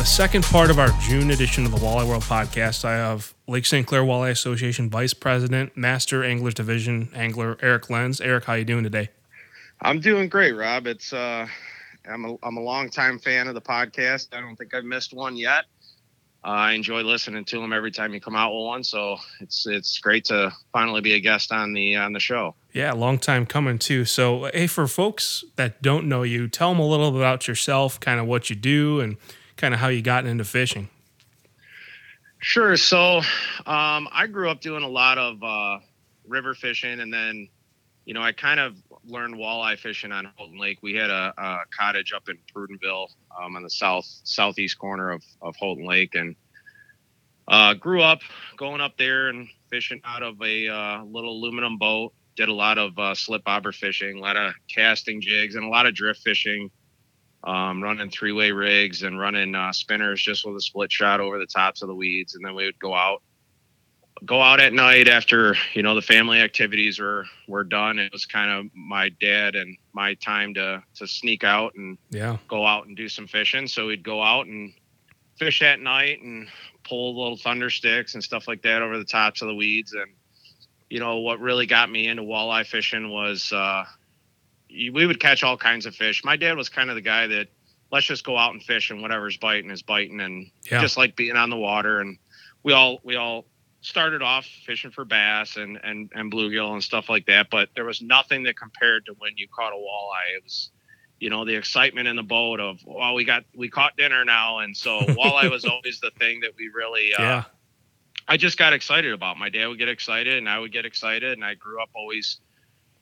the second part of our June edition of the Walleye World podcast, I have Lake St. Clair Walleye Association Vice President, Master Anglers Division Angler Eric Lenz. Eric, how you doing today? I'm doing great, Rob. It's uh, I'm a I'm a longtime fan of the podcast. I don't think I've missed one yet. Uh, I enjoy listening to them every time you come out with one. So it's it's great to finally be a guest on the on the show. Yeah, long time coming too. So hey, for folks that don't know you, tell them a little about yourself, kind of what you do, and kind of how you got into fishing. Sure. So um, I grew up doing a lot of uh, river fishing, and then you know I kind of learned walleye fishing on Houghton Lake. We had a, a cottage up in Prudenville um, on the south southeast corner of, of Lake, and uh, grew up going up there and fishing out of a uh, little aluminum boat. Did a lot of uh, slip bobber fishing, a lot of casting jigs, and a lot of drift fishing. Um, running three-way rigs and running uh, spinners just with a split shot over the tops of the weeds, and then we would go out go out at night after you know the family activities were were done. It was kind of my dad and my time to to sneak out and Yeah. go out and do some fishing. So we'd go out and fish at night and pull little thunder sticks and stuff like that over the tops of the weeds. And you know what really got me into walleye fishing was uh we would catch all kinds of fish my dad was kind of the guy that let's just go out and fish and whatever's biting is biting and Yeah. just like being on the water and we all we all started off fishing for bass and and and bluegill and stuff like that but there was nothing that compared to when you caught a walleye it was you know the excitement in the boat of well we got we caught dinner now and so walleye was always the thing that we really uh, yeah. I just got excited about. My dad would get excited, and I would get excited, and I grew up always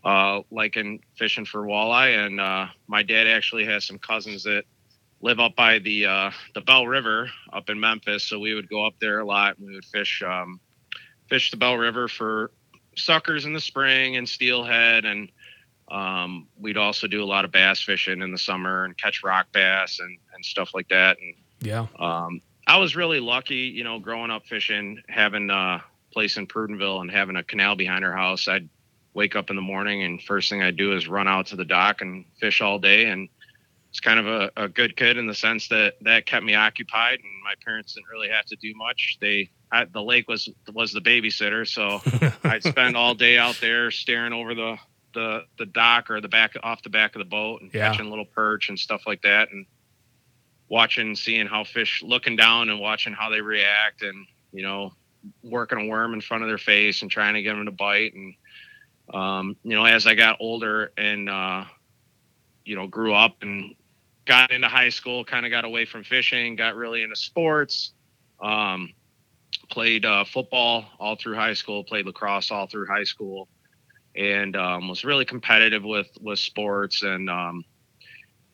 uh, liking fishing for walleye. And uh, my dad actually has some cousins that live up by the uh, the Belle River up in Memphis, so we would go up there a lot, and we would fish um, fish the Belle River for suckers in the spring and steelhead, and um, we'd also do a lot of bass fishing in the summer and catch rock bass and and stuff like that. And Yeah. um, I was really lucky, you know, growing up fishing, having a place in Prudenville and having a canal behind our house. I'd wake up in the morning and first thing I'd do is run out to the dock and fish all day. And it's kind of a, a good kid in the sense that that kept me occupied and my parents didn't really have to do much. They, I, the lake was, was the babysitter. So I'd spend all day out there staring over the, the, the dock or the back off the back of the boat and Yeah. catching little perch and stuff like that. And, watching, seeing how fish looking down and watching how they react, and you know, working a worm in front of their face and trying to get them to bite. And um, you know, as I got older and uh, you know, grew up and got into high school, kind of got away from fishing, got really into sports. Um, played uh, football all through high school, played lacrosse all through high school, and um, was really competitive with with sports and um,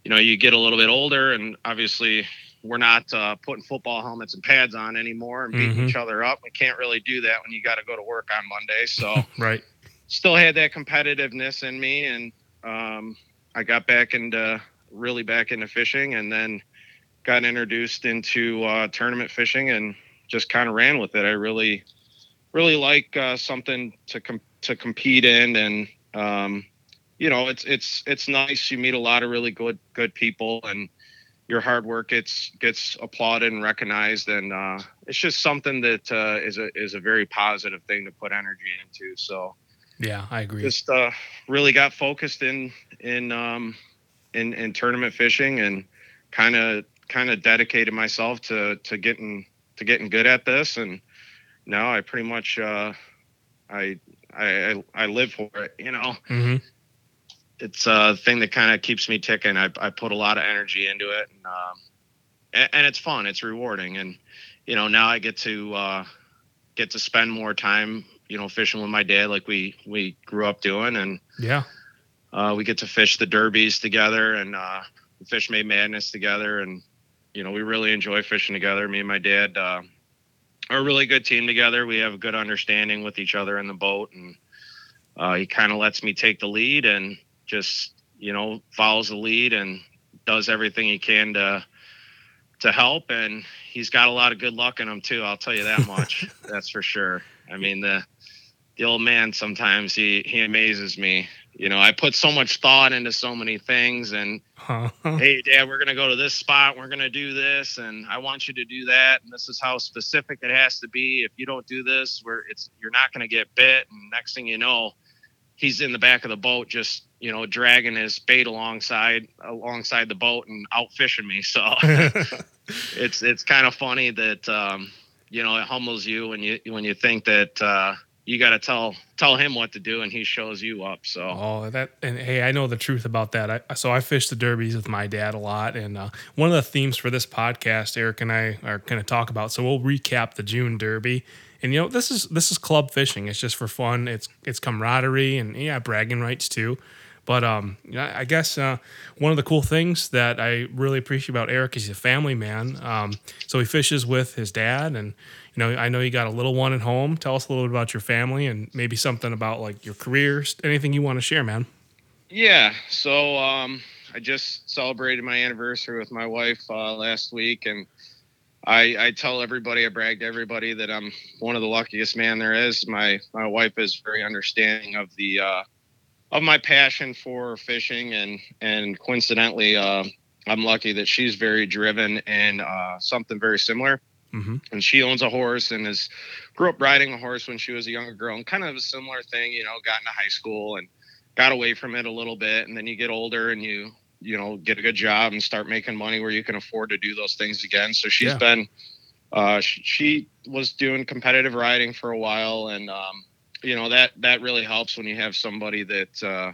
you know, you get a little bit older, and obviously, we're not uh, putting football helmets and pads on anymore and beating Mhm. each other up. We can't really do that when you got to go to work on Monday. So, Right. Still had that competitiveness in me, and um, I got back into really back into fishing, and then got introduced into uh, tournament fishing, and just kind of ran with it. I really, really like uh, something to com- to compete in, and um, you know, it's it's it's nice. You meet a lot of really good good people, and your hard work gets gets applauded and recognized, and uh, it's just something that uh, is a is a very positive thing to put energy into. So Yeah, I agree. just uh, really got focused in in um, in, in tournament fishing, and kind of kind of dedicated myself to to getting to getting good at this, and now I pretty much uh, I, I I live for it. You know hmm it's a thing that kind of keeps me ticking. I, I put a lot of energy into it, and, um, and and it's fun. It's rewarding, and you know now I get to uh, get to spend more time, you know, fishing with my dad like we we grew up doing, and Yeah. uh, we get to fish the derbies together and uh, fish May Madness together, and you know we really enjoy fishing together. Me and my dad uh, are a really good team together. We have a good understanding with each other in the boat, and uh, he kind of lets me take the lead and just you know follows the lead and does everything he can to to help. And he's got a lot of good luck in him too. I'll tell you that much. That's for sure. I mean the the old man sometimes he he amazes me. You know, I put so much thought into so many things and Huh. hey dad, we're gonna go to this spot, we're gonna do this, and I want you to do that, and this is how specific it has to be. If you don't do this, where it's you're not gonna get bit, and next thing you know, he's in the back of the boat just you know dragging his bait alongside alongside the boat and out fishing me. So it's it's kind of funny that um, you know it humbles you when you when you think that uh, you got to tell tell him what to do and he shows you up. So Oh, that and hey, I know the truth about that. I, so I fish the derbies with my dad a lot, and uh, one of the themes for this podcast, Eric and I are going to talk about. So we'll recap the June Derby, and you know this is this is club fishing. It's just for fun. It's it's camaraderie and yeah, bragging rights too. But um, I guess uh, one of the cool things that I really appreciate about Eric is he's a family man. Um, so he fishes with his dad, and you know, I know you got a little one at home. Tell us a little bit about your family and maybe something about like your career, anything you want to share, man. Yeah. So um, I just celebrated my anniversary with my wife uh, last week, and I, I tell everybody, I brag to everybody that I'm one of the luckiest man there is. My my wife is very understanding of the uh, of my passion for fishing, and and coincidentally, uh, I'm lucky that she's very driven and uh, something very similar Mm-hmm. and she owns a horse and is grew up riding a horse when she was a younger girl and kind of a similar thing you know got into high school and got away from it a little bit and then you get older and you you know get a good job and start making money where you can afford to do those things again so she's Yeah. been uh she, she was doing competitive riding for a while and um you know that that really helps when you have somebody that uh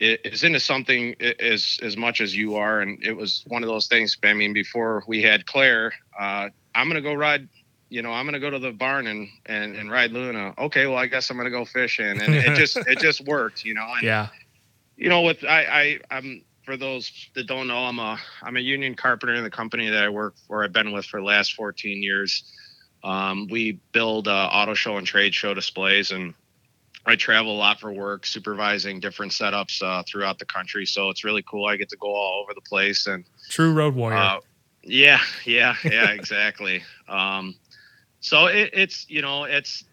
is into something as as much as you are and it was one of those things i mean before we had claire uh i'm gonna go ride you know i'm gonna go to the barn and and, and ride luna. Okay well i guess i'm gonna go fishing. And it just it just worked you know? And Yeah. you know with i i i'm for those that don't know i'm a i'm a union carpenter in the company that i work for i've been with for the last 14 years. Um, we build uh, auto show and trade show displays and i travel a lot for work supervising different setups uh, throughout the country. So it's really cool. I get to go all over the place and True road warrior. uh, yeah, yeah, yeah, exactly. um, so it, it's you know it's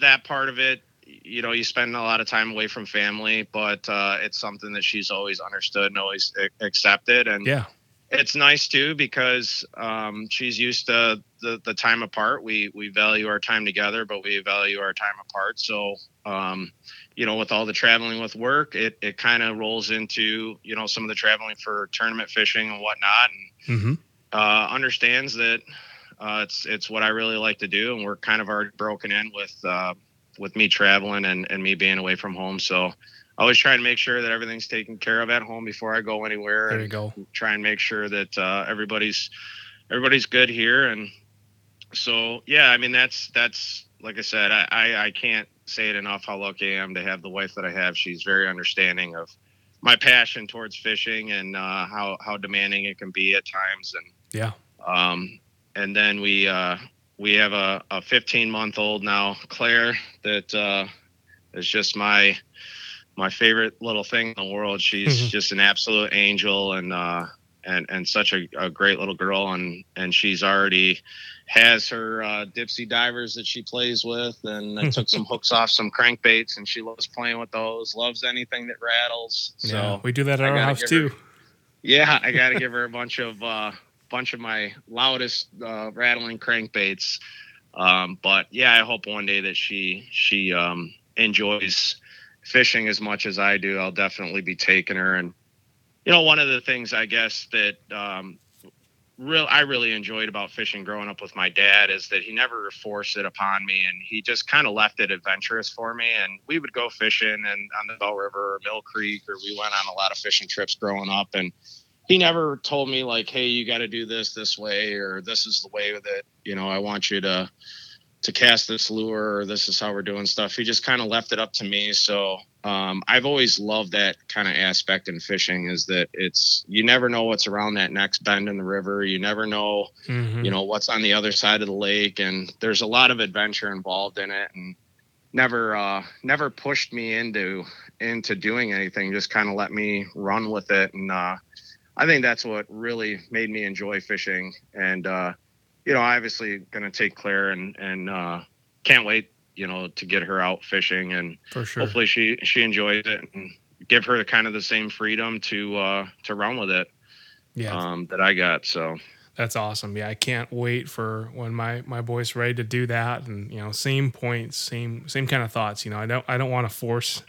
that part of it. You know, you spend a lot of time away from family, but uh, it's something that she's always understood and always accepted. And yeah. it's nice too because um, she's used to the, the time apart. We we value our time together, but we value our time apart. So um, you know, with all the traveling with work, it it kind of rolls into you know some of the traveling for tournament fishing and whatnot. And Mm-hmm. Uh, understands that uh, it's it's what I really like to do, and we're kind of already broken in with uh, with me traveling and, and me being away from home. So I always try to make sure that everything's taken care of at home before I go anywhere, There you and go. try and make sure that uh, everybody's everybody's good here. And so yeah, I mean that's that's like I said, I, I I can't say it enough how lucky I am to have the wife that I have. She's very understanding of my passion towards fishing and uh, how how demanding it can be at times and Yeah. um, and then we uh, we have a, a 15 month old now, Claire, that uh, is just my my favorite little thing in the world. She's Mhm. just an absolute angel and uh, and and such a, a great little girl. And and she's already has her uh, dipsy divers that she plays with, and I took some hooks off some crankbaits, and she loves playing with those. Loves anything that rattles. So yeah. We do that at I our house too. her- yeah, I got to give her a bunch of uh, bunch of my loudest uh, rattling crankbaits. Um, but yeah, I hope one day that she she um, enjoys fishing as much as I do. I'll definitely be taking her. And you know, one of the things I guess that um, real I really enjoyed about fishing growing up with my dad is that he never forced it upon me, and he just kind of left it adventurous for me. And we would go fishing and on the Belle River or Mill Creek, or we went on a lot of fishing trips growing up, and he never told me like, "Hey, you got to do this this way," or "This is the way that you know I want you to to cast this lure," or "This is how we're doing stuff." He just kind of left it up to me. So um, I've always loved that kind of aspect in fishing is that it's you never know what's around that next bend in the river. You never know Mhm. you know what's on the other side of the lake and there's a lot of adventure involved in it and never uh never pushed me into into doing anything just kind of let me run with it and uh i think that's what really made me enjoy fishing and uh you know obviously gonna take claire and and uh can't wait you know, to get her out fishing and For sure. hopefully she she enjoys it and give her kind of the same freedom to uh to run with it yeah. um that I got. So That's awesome. Yeah, I can't wait for when my my boy's ready to do that. And you know, same points, same same kind of thoughts. You know, I don't I don't want to force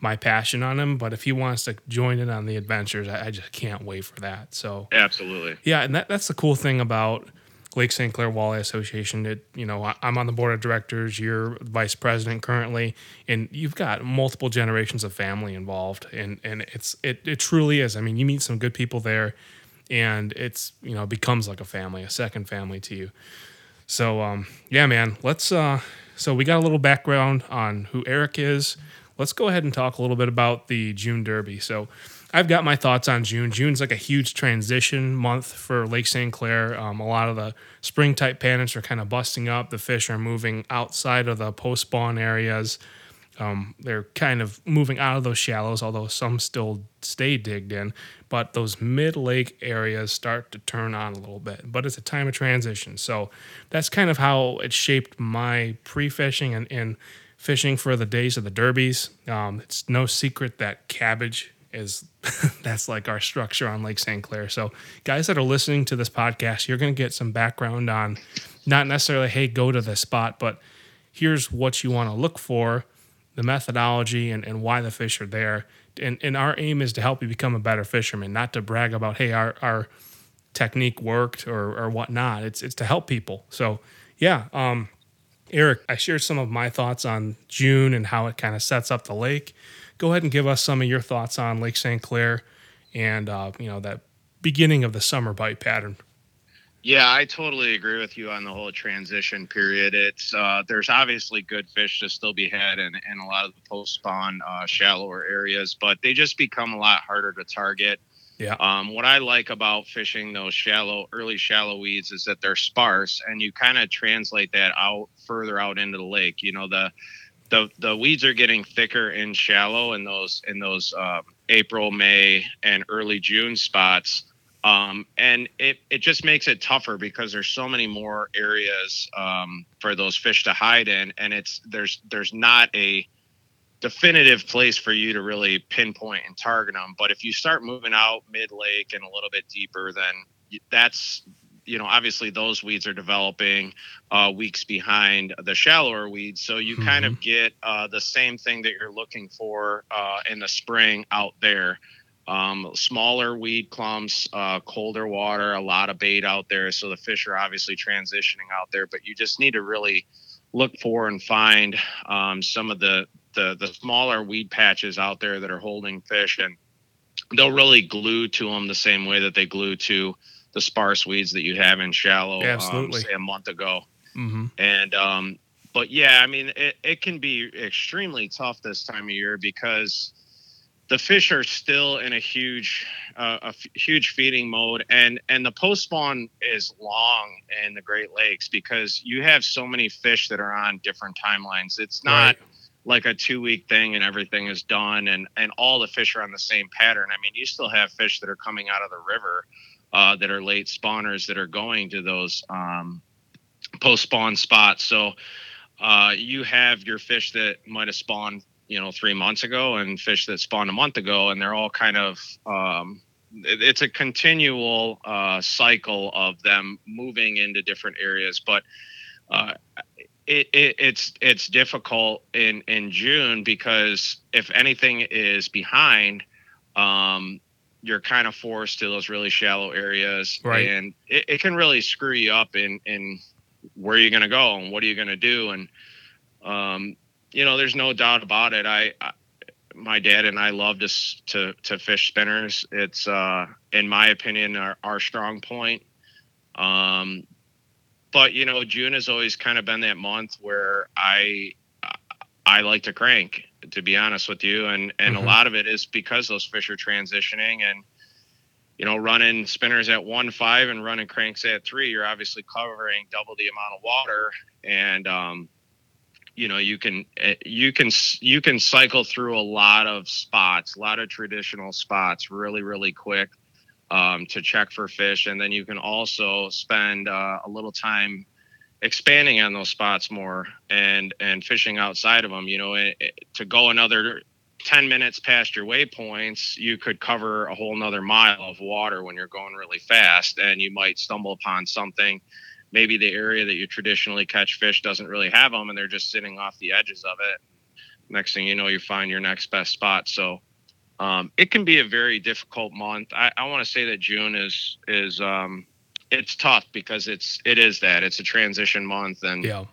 my passion on him, but if he wants to join in on the adventures, I, I just can't wait for that. So absolutely. yeah, and that that's the cool thing about Lake St. Clair Walleye Association. It you know I, I'm on the board of directors. You're vice president currently, and you've got multiple generations of family involved, and and it's it it truly is. I mean, you meet some good people there and it's you know becomes like a family a second family to you so um yeah man let's uh so we got a little background on who eric is let's go ahead and talk a little bit about the june derby so i've got my thoughts on june june's like a huge transition month for lake st clair um, a lot of the spring type pannets are kind of busting up the fish are moving outside of the post spawn areas um, they're kind of moving out of those shallows, although some still stay digged in. But those mid lake areas start to turn on a little bit. But it's a time of transition. So that's kind of how it shaped my pre fishing and, and fishing for the days of the derbies. Um, it's no secret that cabbage is that's like our structure on Lake St. Clair. So, guys that are listening to this podcast, you're going to get some background on not necessarily, hey, go to this spot, but here's what you want to look for the methodology and, and why the fish are there. And, and our aim is to help you become a better fisherman, not to brag about, hey, our, our technique worked or, or whatnot. It's, it's to help people. So, yeah, um, Eric, I shared some of my thoughts on June and how it kind of sets up the lake. Go ahead and give us some of your thoughts on Lake St. Clair and, uh, you know, that beginning of the summer bite pattern. Yeah, I totally agree with you on the whole transition period. It's uh, there's obviously good fish to still be had in, in a lot of the post spawn uh, shallower areas, but they just become a lot harder to target. Yeah. Um, what I like about fishing those shallow, early shallow weeds is that they're sparse, and you kind of translate that out further out into the lake. You know, the the the weeds are getting thicker and shallow in those in those uh, April, May, and early June spots. Um, and it, it just makes it tougher because there's so many more areas um, for those fish to hide in and it's there's there's not a definitive place for you to really pinpoint and target them but if you start moving out mid lake and a little bit deeper then that's you know obviously those weeds are developing uh, weeks behind the shallower weeds so you mm-hmm. kind of get uh, the same thing that you're looking for uh, in the spring out there um, smaller weed clumps, uh, colder water, a lot of bait out there. So the fish are obviously transitioning out there, but you just need to really look for and find um, some of the, the the smaller weed patches out there that are holding fish, and they'll really glue to them the same way that they glue to the sparse weeds that you have in shallow, absolutely. Um, say a month ago. Mm-hmm. And um, but yeah, I mean, it, it can be extremely tough this time of year because the fish are still in a huge uh, a f- huge feeding mode and and the post spawn is long in the great lakes because you have so many fish that are on different timelines it's not right. Like a two week thing and everything is done and and all the fish are on the same pattern. I mean you still have fish that are coming out of the river uh, that are late spawners that are going to those um, post spawn spots. So uh, you have your fish that might have spawned you know three months ago and fish that spawned a month ago and they're all kind of um, it, it's a continual uh, cycle of them moving into different areas. But uh, it, it, it's it's difficult in in June because if anything is behind um, you're kind of forced to those really shallow areas right. and it, it can really screw you up in in where you're going to go and what are you going to do and um, you know, there's no doubt about it. I, I my dad and I love to to to fish spinners. It's uh, in my opinion our, our strong point. Um, but you know, June has always kind of been that month where I I like to crank. To be honest with you, and and mm-hmm. a lot of it is because those fish are transitioning and you know running spinners at one five and running cranks at three. You're obviously covering double the amount of water and um, you know you can eh, you can you can cycle through a lot of spots a lot of traditional spots really really quick um, to check for fish. And then you can also spend uh, a little time expanding on those spots more and and fishing outside of them you know it, it, to go another 10 minutes past your waypoints you could cover a whole nother mile of water when you're going really fast. And you might stumble upon something. Maybe the area that you traditionally catch fish doesn't really have them and they're just sitting off the edges of it. Next thing you know you find your next best spot. So um, it can be a very difficult month. I, I want to say that june is is um, it's tough because it's it is that it's a transition month and yeah.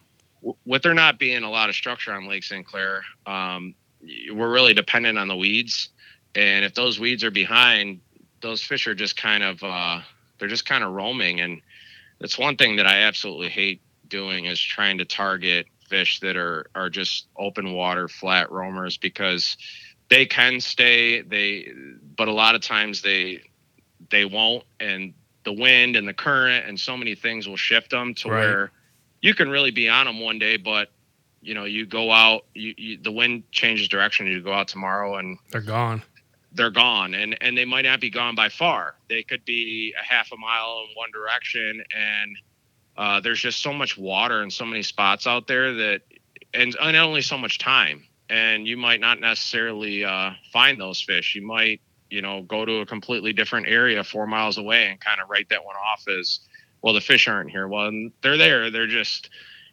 with there not being a lot of structure on lake st clair um, we're really dependent on the weeds. And if those weeds are behind those fish are just kind of uh, they're just kind of roaming. And that's one thing that i absolutely hate doing is trying to target fish that are are just open water flat roamers because they can stay they but a lot of times they they won't and the wind and the current and so many things will shift them to right. where you can really be on them one day, but you know, you go out, you, you, the wind changes direction. You go out tomorrow and they're gone. They're gone, and and they might not be gone by far. They could be a half a mile in one direction, and uh, there's just so much water and so many spots out there that, and, and only so much time. And you might not necessarily uh, find those fish. You might you know, go to a completely different area four miles away and kind of write that one off as, well, the fish aren't here. Well, they're there. They're just,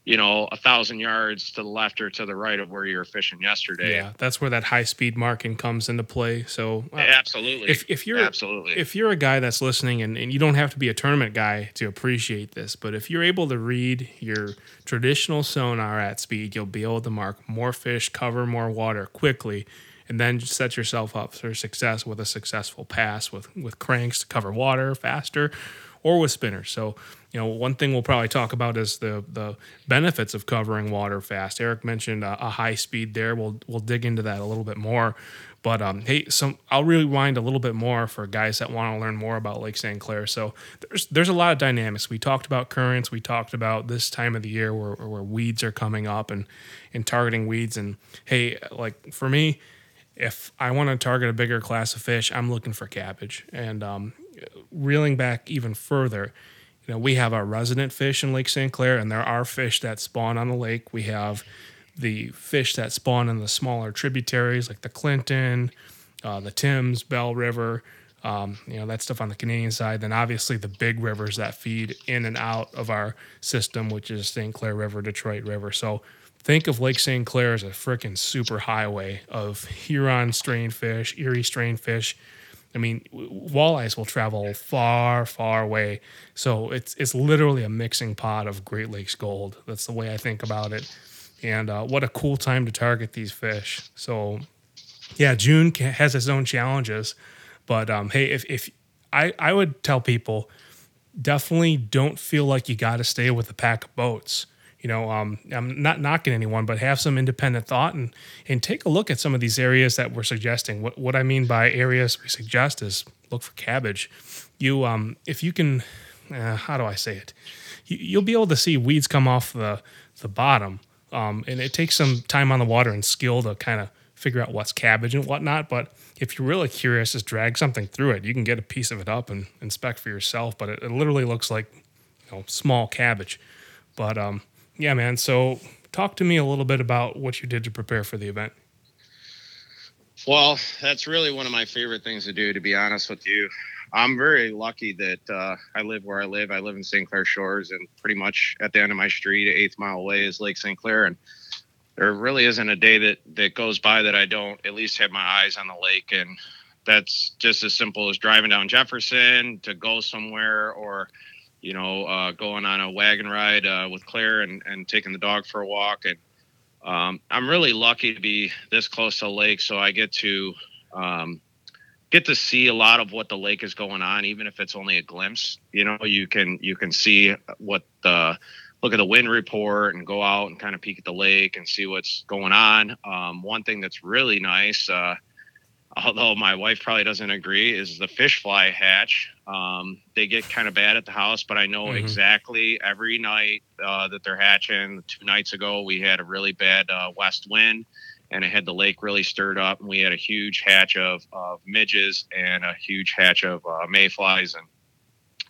you know, a thousand yards to the left or to the right of where you were fishing yesterday. Yeah, that's where that high speed marking comes into play. So uh, absolutely, if, if you're absolutely if you're a guy that's listening and, and you don't have to be a tournament guy to appreciate this, but if you're able to read your traditional sonar at speed, you'll be able to mark more fish, cover more water quickly and then set yourself up for success with a successful pass with with cranks to cover water faster or with spinners. So, you know, one thing we'll probably talk about is the the benefits of covering water fast. Eric mentioned a, a high speed there. We'll we'll dig into that a little bit more. But um, hey, some I'll rewind a little bit more for guys that want to learn more about Lake St. Clair. So there's there's a lot of dynamics. We talked about currents. We talked about this time of the year where, where weeds are coming up and and targeting weeds. And hey, like for me, if I want to target a bigger class of fish, I'm looking for cabbage. And um, reeling back even further, you know, we have our resident fish in Lake St. Clair, and there are fish that spawn on the lake. We have the fish that spawn in the smaller tributaries like the Clinton, uh, the Thames, Belle River, um, you know, that stuff on the Canadian side. Then obviously the big rivers that feed in and out of our system, which is St. Clair River, Detroit River. So think of Lake St. Clair as a freaking super highway of Huron strain fish, Erie strain fish. I mean, walleyes will travel far, far away. So it's it's literally a mixing pot of Great Lakes gold. That's the way I think about it. And uh, what a cool time to target these fish. So, yeah, June has its own challenges, but um, hey, if if I I would tell people, definitely don't feel like you got to stay with a pack of boats you know, um, I'm not knocking anyone, but have some independent thought and and take a look at some of these areas that we're suggesting. What what I mean by areas we suggest is look for cabbage. You um, if you can, uh, how do I say it? You, will be able to see weeds come off the the bottom, um, and it takes some time on the water and skill to kind of figure out what's cabbage and whatnot. But if you're really curious, just drag something through it. You can get a piece of it up and inspect for yourself. But it, it literally looks like you know small cabbage. But um, yeah, man. So talk to me a little bit about what you did to prepare for the event. Well, that's really one of my favorite things to do, to be honest with you. I'm very lucky that uh, I live where I live. I live in St. Clair Shores, and pretty much at the end of my street, eighth mile away, is Lake St. Clair. And there really isn't a day that that goes by that I don't at least have my eyes on the lake. And that's just as simple as driving down Jefferson to go somewhere, or you know, uh, going on a wagon ride uh, with Claire and, and taking the dog for a walk. And um, I'm really lucky to be this close to the lake, so I get to um, get to see a lot of what the lake is going on, even if it's only a glimpse. You know, you can you can see what the look at the wind report and go out and kind of peek at the lake and see what's going on. Um, one thing that's really nice. Uh, although my wife probably doesn't agree, is the fish fly hatch. Um, they get kind of bad at the house, but I know mm-hmm. exactly every night uh, that they're hatching. Two nights ago, we had a really bad uh, west wind, and it had the lake really stirred up, and we had a huge hatch of, of midges and a huge hatch of uh, mayflies, and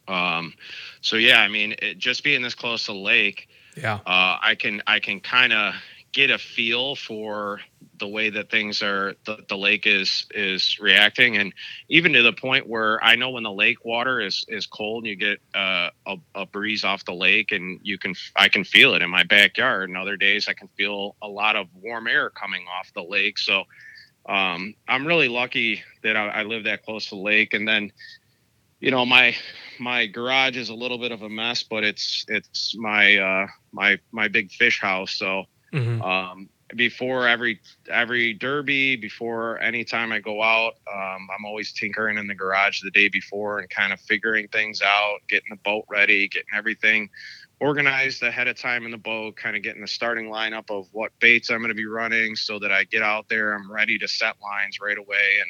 um, so yeah, I mean, it, just being this close to the lake. Yeah. Uh, I can I can kind of get a feel for the way that things are the, the lake is is reacting. And even to the point where i know when the lake water is is cold and you get uh, a, a breeze off the lake and you can i can feel it in my backyard. And other days i can feel a lot of warm air coming off the lake. So um, i'm really lucky that I, I live that close to the lake. And then you know my my garage is a little bit of a mess but it's it's my uh my my big fish house. So Mhm. um, before every every derby, before any time I go out, um, I'm always tinkering in the garage the day before and kind of figuring things out, getting the boat ready, getting everything organized ahead of time in the boat, kind of getting the starting lineup of what baits I'm going to be running, so that I get out there, I'm ready to set lines right away.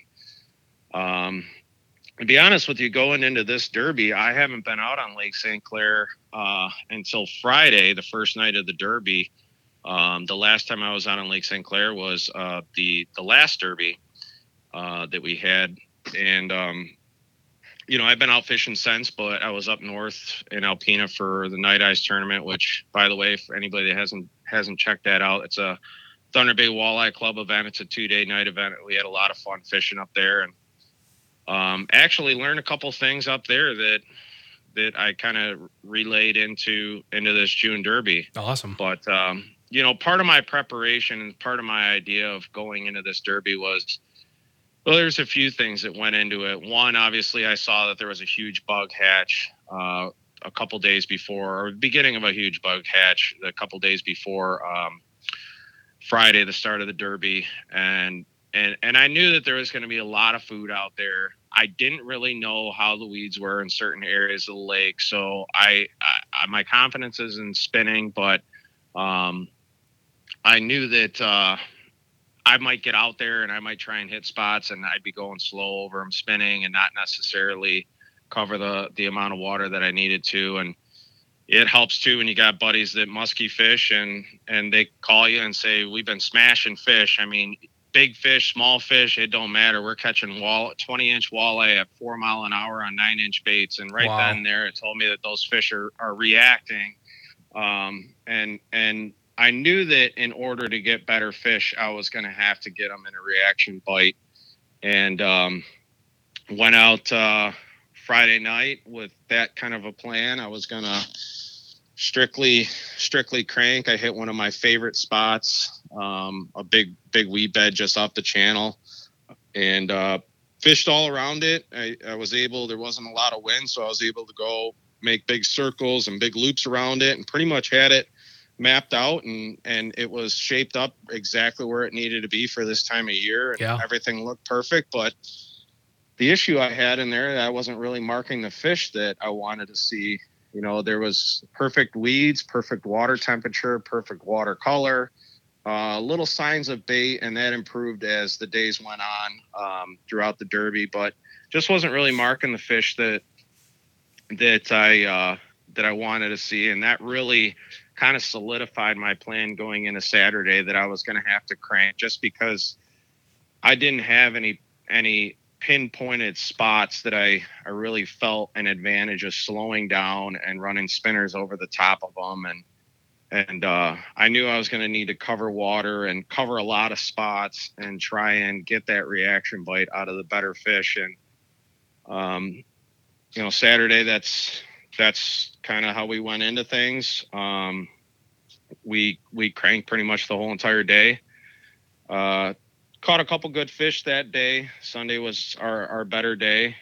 And um, to be honest with you, going into this derby, I haven't been out on Lake St. Clair uh, until Friday, the first night of the derby. Um, the last time I was out on Lake St. Clair was uh, the the last derby uh, that we had, and um, you know I've been out fishing since, but I was up north in Alpena for the Night Eyes tournament. Which, by the way, for anybody that hasn't hasn't checked that out, it's a Thunder Bay Walleye Club event. It's a two day night event. We had a lot of fun fishing up there, and um, actually learned a couple things up there that that I kind of relayed into into this June Derby. Awesome. But um, you know, part of my preparation and part of my idea of going into this derby was well, there's a few things that went into it. One, obviously, I saw that there was a huge bug hatch uh, a couple days before, or beginning of a huge bug hatch a couple days before um, Friday, the start of the derby, and and and I knew that there was going to be a lot of food out there. I didn't really know how the weeds were in certain areas of the lake, so I, I my confidence is in spinning, but um, I knew that uh, I might get out there and I might try and hit spots, and I'd be going slow over them, spinning, and not necessarily cover the the amount of water that I needed to. And it helps too when you got buddies that musky fish and and they call you and say we've been smashing fish. I mean, big fish, small fish, it don't matter. We're catching wall 20 inch walleye at four mile an hour on nine inch baits, and right Wow. then there it told me that those fish are are reacting. Um, and and I knew that in order to get better fish, I was going to have to get them in a reaction bite, and um, went out uh, Friday night with that kind of a plan. I was gonna strictly strictly crank. I hit one of my favorite spots, um, a big big weed bed just off the channel, and uh, fished all around it. I, I was able. There wasn't a lot of wind, so I was able to go make big circles and big loops around it, and pretty much had it mapped out and and it was shaped up exactly where it needed to be for this time of year and Yeah. everything looked perfect but the issue i had in there i wasn't really marking the fish that i wanted to see you know there was perfect weeds perfect water temperature perfect water color uh, little signs of bait and that improved as the days went on um, throughout the derby but just wasn't really marking the fish that that i uh, that i wanted to see and that really kind of solidified my plan going into Saturday that I was going to have to crank just because I didn't have any any pinpointed spots that I I really felt an advantage of slowing down and running spinners over the top of them and and uh, I knew I was going to need to cover water and cover a lot of spots and try and get that reaction bite out of the better fish. And um, you know Saturday that's that's kind of how we went into things. Um, we we cranked pretty much the whole entire day. Uh, caught a couple good fish that day. Sunday was our, our better day.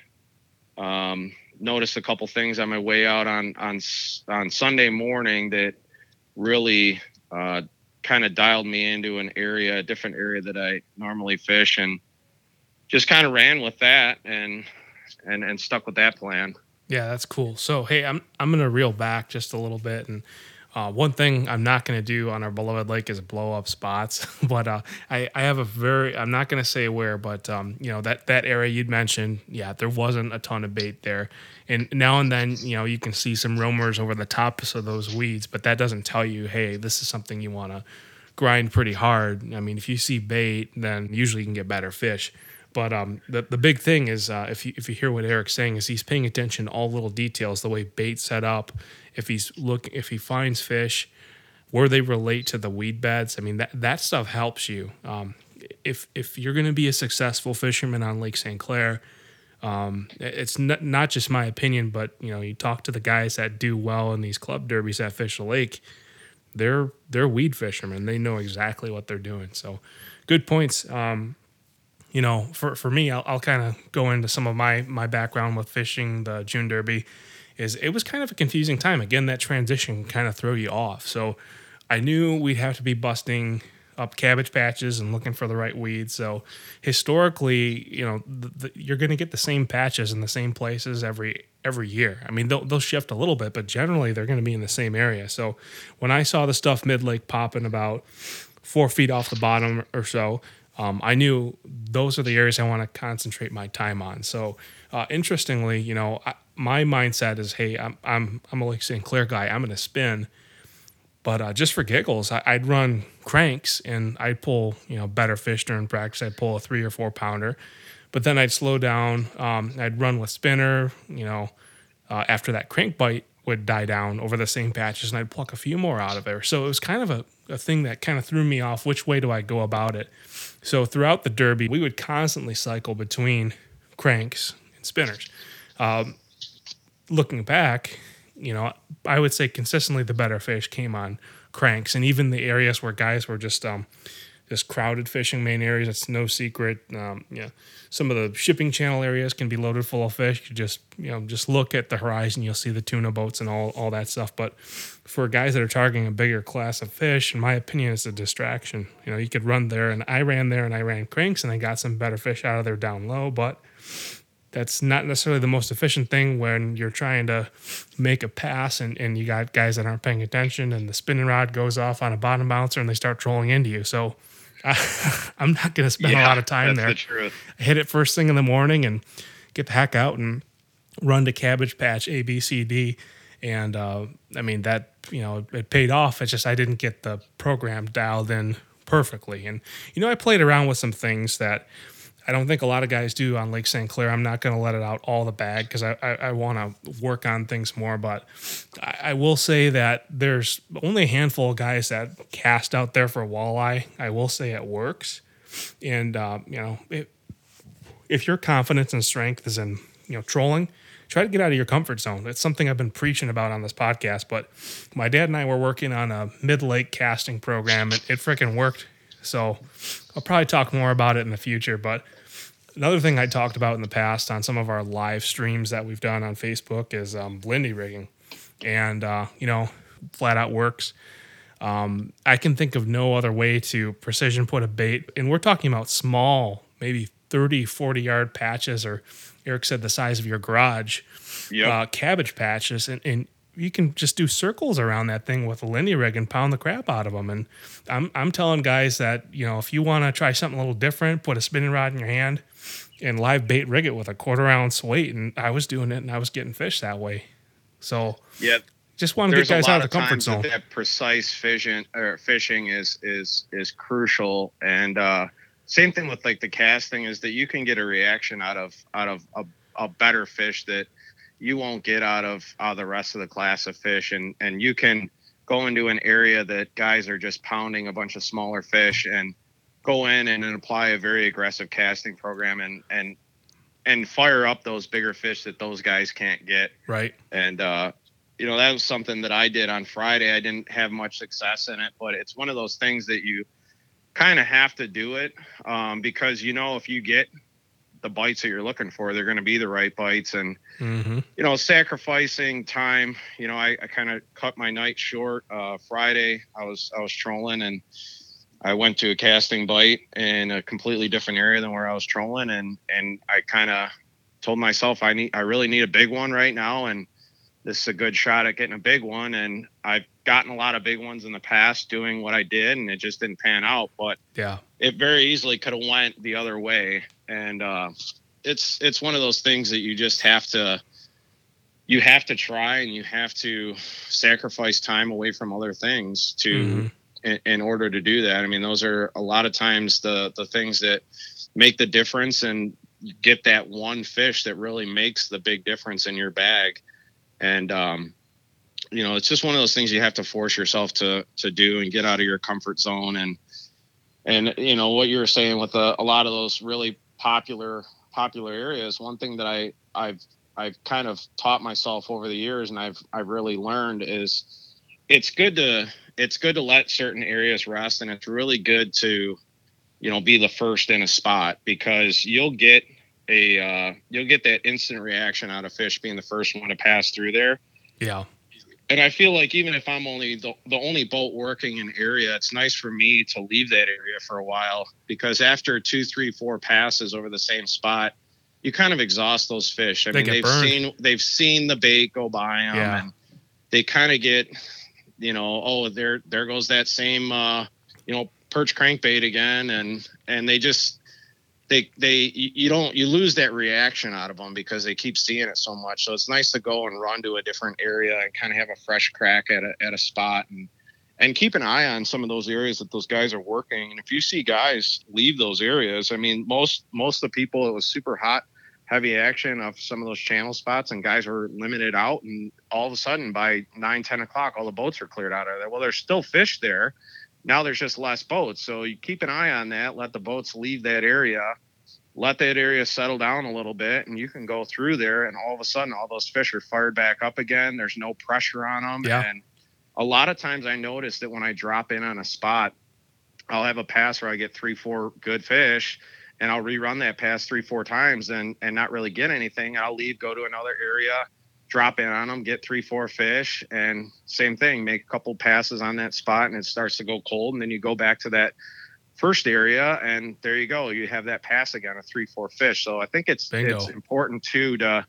Um, noticed a couple things on my way out on on on Sunday morning that really uh, kind of dialed me into an area, a different area that I normally fish, and just kind of ran with that and and and stuck with that plan. Yeah, that's cool. So, hey, I'm I'm gonna reel back just a little bit, and uh, one thing I'm not gonna do on our beloved lake is blow up spots. but uh, I I have a very I'm not gonna say where, but um, you know that that area you'd mentioned, yeah, there wasn't a ton of bait there, and now and then you know you can see some roamers over the tops of those weeds, but that doesn't tell you, hey, this is something you want to grind pretty hard. I mean, if you see bait, then usually you can get better fish. But um, the the big thing is uh, if you if you hear what Eric's saying is he's paying attention to all little details, the way bait set up, if he's look if he finds fish, where they relate to the weed beds. I mean, that, that stuff helps you. Um, if, if you're going to be a successful fisherman on Lake St. Clair, um, it's not, not just my opinion, but you know, you talk to the guys that do well in these club derbies at Fish Lake, they're they're weed fishermen. They know exactly what they're doing. So, good points. Um, you know, for for me, I'll, I'll kind of go into some of my my background with fishing the June Derby. Is it was kind of a confusing time. Again, that transition kind of throw you off. So, I knew we'd have to be busting up cabbage patches and looking for the right weeds. So historically, you know, the, the, you're going to get the same patches in the same places every every year. I mean, they'll they'll shift a little bit, but generally they're going to be in the same area. So when I saw the stuff mid lake popping about four feet off the bottom or so, um, I knew those are the areas I want to concentrate my time on. So uh, interestingly, you know, I, my mindset is, hey, I'm I'm I'm a Lake St. Clair guy. I'm going to spin but uh, just for giggles, I, would run cranks and I'd pull, you know, better fish during practice. I'd pull a three or four pounder, but then I'd slow down. Um, I'd run with spinner, you know, uh, after that crank bite would die down over the same patches and I'd pluck a few more out of there. So it was kind of a, a thing that kind of threw me off. Which way do I go about it? So throughout the Derby, we would constantly cycle between cranks and spinners. Um, looking back, you know, I would say consistently the better fish came on cranks, and even the areas where guys were just um, just crowded fishing main areas. It's no secret. Um, yeah, some of the shipping channel areas can be loaded full of fish. You just you know just look at the horizon, you'll see the tuna boats and all all that stuff. But for guys that are targeting a bigger class of fish, in my opinion, it's a distraction. You know, you could run there, and I ran there, and I ran cranks, and I got some better fish out of there down low, but that's not necessarily the most efficient thing when you're trying to make a pass and, and you got guys that aren't paying attention and the spinning rod goes off on a bottom bouncer and they start trolling into you. So I, am not going to spend yeah, a lot of time there. The I hit it first thing in the morning and get the heck out and run to cabbage patch A, B, C, D. And uh, I mean, that, you know, it paid off. It's just I didn't get the program dialed in perfectly. And, you know, I played around with some things that, I don't think a lot of guys do on Lake St. Clair. I'm not going to let it out all the bag because I, I, I want to work on things more. But I, I, will say that there's only a handful of guys that cast out there for walleye. I will say it works. And, uh, you know, it, if your confidence and strength is in, you know, trolling, try to get out of your comfort zone. It's something I've been preaching about on this podcast. But my dad and I were working on a mid lake casting program. It, it freaking worked. So I'll probably talk more about it in the future. But another thing I talked about in the past on some of our live streams that we've done on Facebook is um, rigging, and uh, you know, flat out works. Um, I can think of no other way to precision put a bait, and we're talking about small, maybe 30, 40 yard patches, or Eric said the size of your garage, yep. uh, cabbage patches, and, and you can just do circles around that thing with a lindy rig and pound the crap out of them. And I'm I'm telling guys that you know if you want to try something a little different, put a spinning rod in your hand, and live bait rig it with a quarter ounce weight. And I was doing it and I was getting fish that way. So yeah, just want to get guys out of the comfort zone. That, that precise fishing or fishing is is is crucial. And uh, same thing with like the casting is that you can get a reaction out of out of a, a better fish that you won't get out of out of the rest of the class of fish. And and you can go into an area that guys are just pounding a bunch of smaller fish and go in and apply a very aggressive casting program and and and fire up those bigger fish that those guys can't get. Right. And uh, you know that was something that I did on Friday. I didn't have much success in it, but it's one of those things that you kind of have to do it um, because you know if you get the bites that you're looking for, they're going to be the right bites. And mm-hmm. you know, sacrificing time. You know, I, I kind of cut my night short. Uh, Friday, I was I was trolling and I went to a casting bite in a completely different area than where I was trolling, and and I kind of told myself I need I really need a big one right now, and this is a good shot at getting a big one. And I've gotten a lot of big ones in the past doing what I did, and it just didn't pan out. But yeah, it very easily could have went the other way, and uh, it's it's one of those things that you just have to you have to try and you have to sacrifice time away from other things to mm-hmm in, order to do that. I mean, those are a lot of times the the things that make the difference and get that one fish that really makes the big difference in your bag. And um, you know, it's just one of those things you have to force yourself to to do and get out of your comfort zone and and you know what you were saying with a, a lot of those really popular popular areas. One thing that I I've I've kind of taught myself over the years and I've I've really learned is it's good to it's good to let certain areas rest and it's really good to you know be the first in a spot because you'll get a uh, you'll get that instant reaction out of fish being the first one to pass through there yeah and I feel like even if I'm only the, the only boat working in area, it's nice for me to leave that area for a while because after two, three, four passes over the same spot, you kind of exhaust those fish. I They mean, they've burned. seen they've seen the bait go by them, Yeah. and they kind of get, you know, oh, there there goes that same, uh, you know, perch crankbait again, and and they just they they you don't you lose that reaction out of them because they keep seeing it so much. So it's nice to go and run to a different area and kind of have a fresh crack at a at a spot and and keep an eye on some of those areas that those guys are working. And if you see guys leave those areas, I mean most most of the people it was super hot, heavy action of some of those channel spots and guys were limited out and all of a sudden by nine, 10 o'clock all the boats are cleared out of there. Well there's still fish there. Now there's just less boats. So you keep an eye on that, let the boats leave that area let that area settle down a little bit and you can go through there and all of a sudden all those fish are fired back up again there's no pressure on them Yeah. and a lot of times i notice that when i drop in on a spot i'll have a pass where i get three four good fish and i'll rerun that pass three four times and and not really get anything. I'll leave go to another area drop in on them get three four fish and same thing make a couple passes on that spot and it starts to go cold. And then you go back to that first area and there you go you have that pass again a three four fish. So i think it's Bingo. it's important too to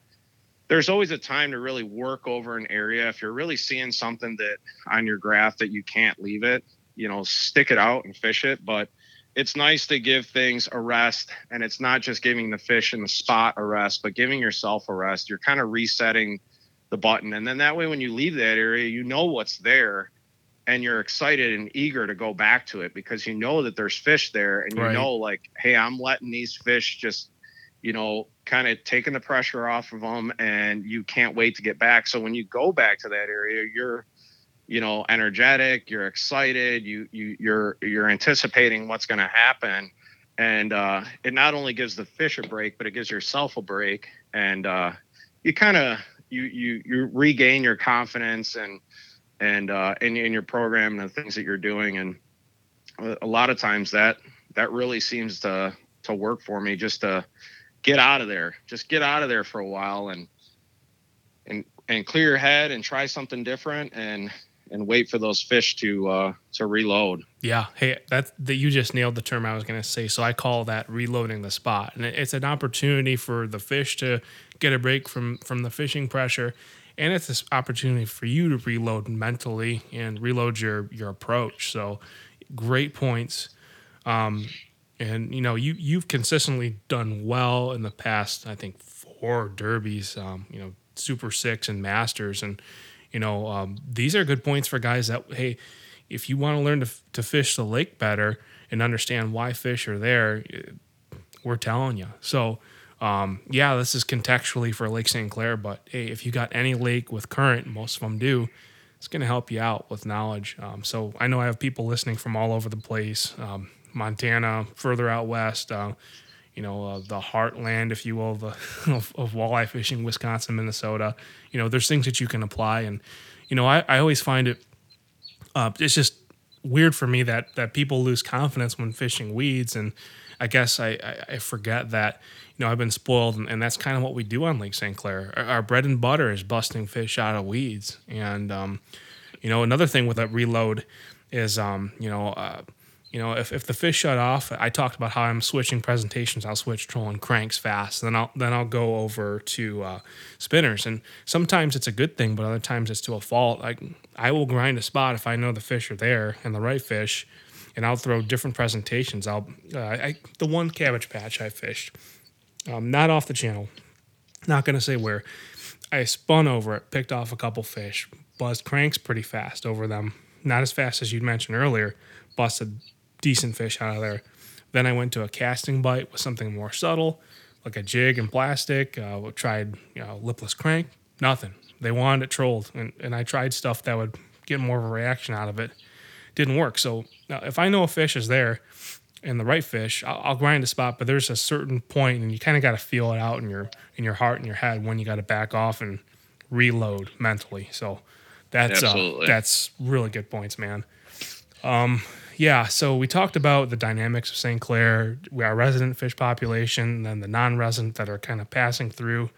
there's always a time to really work over an area. If you're really seeing something that on your graph that you can't leave it you know stick it out and fish it. But it's nice to give things a rest and it's not just giving the fish in the spot a rest but giving yourself a rest you're kind of resetting the button and then that way when you leave that area you know what's there and you're excited and eager to go back to it because you know that there's fish there and you Right. know like hey i'm letting these fish just you know kind of taking the pressure off of them and you can't wait to get back so when you go back to that area you're you know energetic you're excited you you you're you're anticipating what's going to happen. And uh it not only gives the fish a break but it gives yourself a break. And uh you kind of you you you regain your confidence and and uh in, in your program and the things that you're doing. And a- lot of times that that really seems to to work for me just to get out of there just get out of there for a while and and and clear your head and try something different. And and wait for those fish to uh to reload Yeah, hey, that that you just nailed the term I was going to say. So I call that reloading the spot, and it's an opportunity for the fish to get a break from from the fishing pressure, and it's this opportunity for you to reload mentally and reload your your approach. So, great points. Um, and you know you you've consistently done well in the past. I think four derbies. Um, you know, Super Six and Masters, and you know um, these are good points for guys that hey, if you want to learn to to fish the lake better and understand why fish are there, we're telling you. So. Um, yeah, this is contextually for Lake St. Clair, but hey, if you got any lake with current, most of them do, it's going to help you out with knowledge. Um, so I know I have people listening from all over the place, um, Montana, further out west, uh, you know, uh, the heartland, if you will, of, of, of walleye fishing, Wisconsin, Minnesota. You know, there's things that you can apply, and you know, I, I always find it. Uh, it's just weird for me that that people lose confidence when fishing weeds, and I guess I, I, I forget that you know I've been spoiled, and, and that's kind of what we do on Lake St. Clair. Our, our bread and butter is busting fish out of weeds, and um, you know another thing with that reload is um, you know. Uh, you know, if, if the fish shut off, I talked about how I'm switching presentations. I'll switch trolling cranks fast, then I'll then I'll go over to uh, spinners. And sometimes it's a good thing, but other times it's to a fault. Like I will grind a spot if I know the fish are there and the right fish, and I'll throw different presentations. I'll uh, I, the one cabbage patch I fished, um, not off the channel, not gonna say where. I spun over it, picked off a couple fish, buzzed cranks pretty fast over them. Not as fast as you'd mentioned earlier, busted decent fish out of there. Then I went to a casting bite with something more subtle, like a jig and plastic. Uh, tried you know lipless crank, nothing. They wanted it trolled, and, and I tried stuff that would get more of a reaction out of it. Didn't work. So now if I know a fish is there and the right fish, I'll, I'll grind a spot. But there's a certain point, and you kind of got to feel it out in your in your heart and your head when you got to back off and reload mentally. So that's uh, that's really good points, man. Um, yeah, so we talked about the dynamics of St. Clair, our resident fish population, and then the non-resident that are kind of passing through.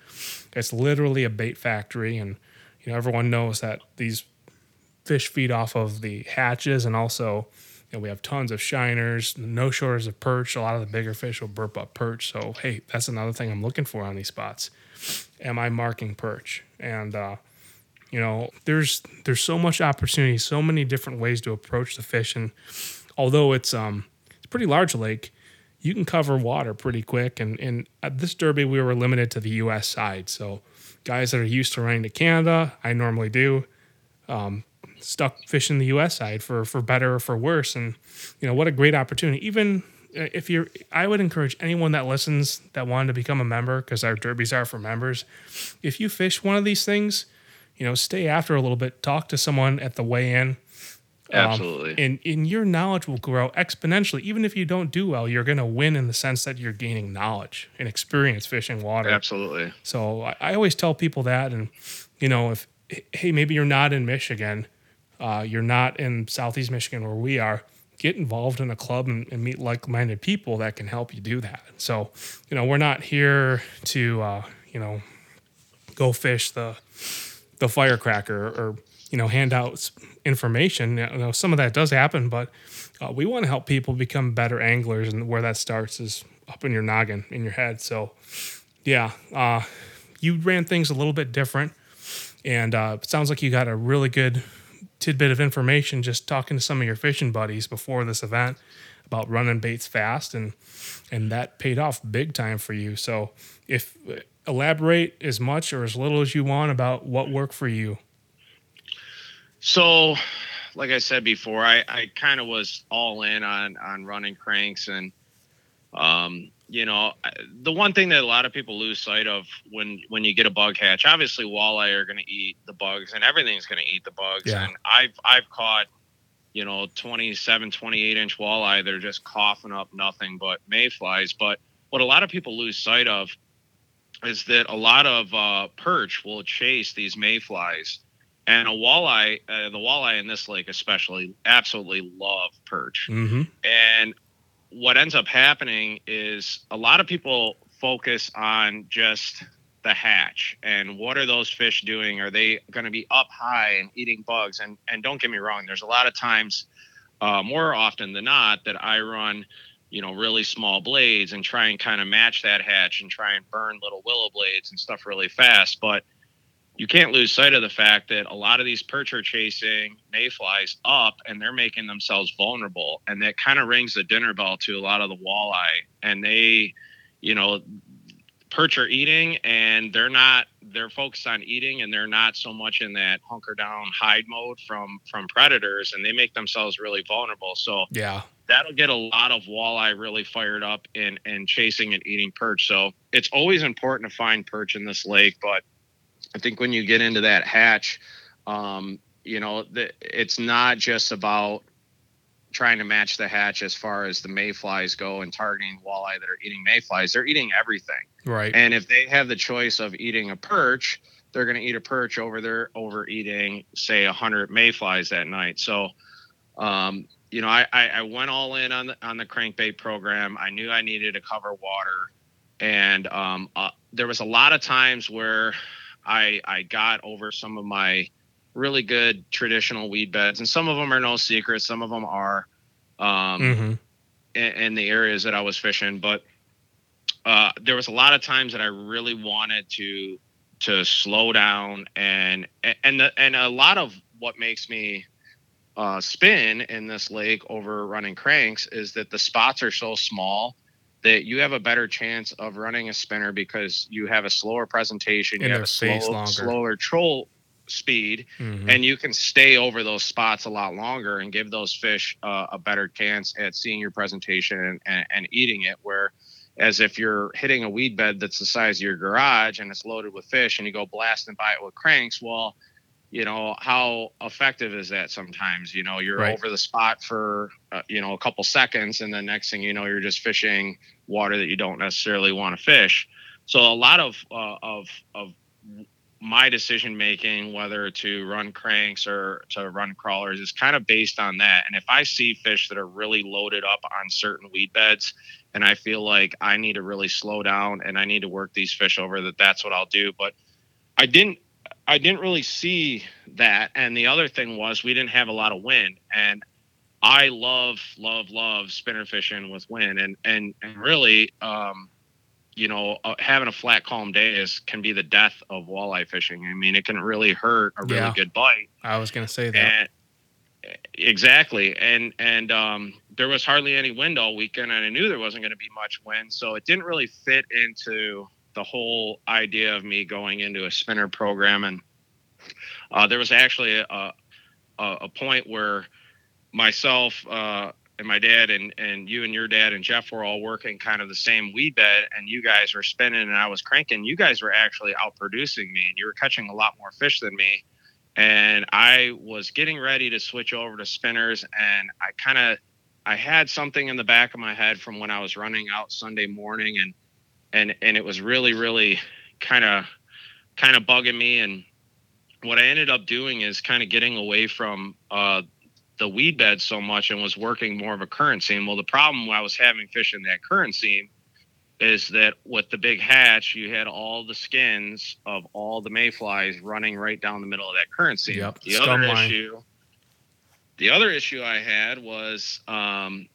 It's literally a bait factory, and you know everyone knows that these fish feed off of the hatches, and also you know, we have tons of shiners, no shortage of perch. A lot of the bigger fish will burp up perch. So hey, that's another thing I'm looking for on these spots. Am I marking perch? And uh, you know, there's there's so much opportunity, so many different ways to approach the fish, and although it's um it's a pretty large lake, you can cover water pretty quick. And and at this derby, we were limited to the U.S. side, so guys that are used to running to Canada, I normally do. Um, stuck fishing the U.S. side for for better or for worse, and you know what a great opportunity. Even uh, if you're, I would encourage anyone that listens that wanted to become a member because our derbies are for members. If you fish one of these things you know, stay after a little bit, talk to someone at the weigh in. Um, Absolutely. and, and your knowledge will grow exponentially. Even if you don't do well, you're going to win in the sense that you're gaining knowledge and experience fishing water. Absolutely. So I, I always tell people that. And, you know, if, hey, maybe you're not in Michigan, uh, you're not in Southeast Michigan where we are, get involved in a club and, and meet like minded people that can help you do that. So, you know, we're not here to, uh, you know, go fish the the firecracker or you know hand out information. You know, some of that does happen, but uh, we want to help people become better anglers, and where that starts is up in your noggin, in your head. So, yeah, uh, you ran things a little bit different, and uh, sounds like you got a really good tidbit of information just talking to some of your fishing buddies before this event about running baits fast, and and that paid off big time for you. So, if elaborate as much or as little as you want about what worked for you? So, like I said before, I, I kind of was all in on on running cranks, and um, you know, the one thing that a lot of people lose sight of when when you get a bug hatch, obviously walleye are going to eat the bugs, and everything's going to eat the bugs. Yeah. And I've I've caught you know 27 28 inch walleye they're just coughing up nothing but mayflies but what a lot of people lose sight of is that a lot of uh, perch will chase these mayflies, and a walleye, uh, the walleye in this lake especially, absolutely love perch. Mm-hmm. And what ends up happening is a lot of people focus on just the hatch and what are those fish doing? Are they going to be up high and eating bugs? And and don't get me wrong, there's a lot of times, uh, more often than not, that I run you know, really small blades and try and kind of match that hatch and try and burn little willow blades and stuff really fast. But you can't lose sight of the fact that a lot of these perch are chasing mayflies up and they're making themselves vulnerable. And that kind of rings the dinner bell to a lot of the walleye. And they, you know, perch are eating and they're not they're focused on eating and they're not so much in that hunker down hide mode from from predators and they make themselves really vulnerable so yeah that'll get a lot of walleye really fired up and and chasing and eating perch so it's always important to find perch in this lake but i think when you get into that hatch um you know the, it's not just about trying to match the hatch as far as the mayflies go and targeting walleye that are eating mayflies. They're eating everything. Right. And if they have the choice of eating a perch, they're going to eat a perch over their over eating, say, a hundred mayflies that night. So, um, you know, I, I went all in on the on the crankbait program. I knew I needed to cover water, and um, uh, there was a lot of times where I I got over some of my really good traditional weed beds, and some of them are no secret. Some of them are um, mm-hmm. in, in, the areas that I was fishing. But uh, there was a lot of times that I really wanted to to slow down, and and the, and a lot of what makes me uh, spin in this lake over running cranks is that the spots are so small that you have a better chance of running a spinner because you have a slower presentation, you have a slow, slower troll speed mm-hmm. and you can stay over those spots a lot longer and give those fish uh, a better chance at seeing your presentation and, and, and, eating it where as if you're hitting a weed bed that's the size of your garage and it's loaded with fish and you go blasting by it with cranks. Well, you know how effective is that sometimes? You know you're right. over the spot for uh, you know a couple seconds and the next thing you know you're just fishing water that you don't necessarily want to fish. So a lot of uh, of of my decision making whether to run cranks or to run crawlers is kind of based on that. And if i see fish that are really loaded up on certain weed beds and i feel like i need to really slow down and i need to work these fish over that that's what i'll do. But i didn't i didn't really see that and the other thing was we didn't have a lot of wind and i love love love spinner fishing with wind and and and really um you know, uh, having a flat, calm day is can be the death of walleye fishing. I mean, it can really hurt a really yeah. good bite. I was going to say that. And, exactly, and and um, there was hardly any wind all weekend, and I knew there wasn't going to be much wind, so it didn't really fit into the whole idea of me going into a spinner program. And uh, there was actually a, a, a point where myself, uh, and my dad and and you and your dad and Jeff were all working kind of the same weed bed, and you guys were spinning and I was cranking. You guys were actually outproducing me, and you were catching a lot more fish than me. And I was getting ready to switch over to spinners, and I kind of I had something in the back of my head from when I was running out Sunday morning, and and and it was really really kind of kind of bugging me and what I ended up doing is kind of getting away from uh, the weed bed so much and was working more of a current seam. Well, the problem I was having fishing that current seam is that with the big hatch, you had all the skins of all the mayflies running right down the middle of that current seam. Yep. The other line. issue, the other issue I had was um,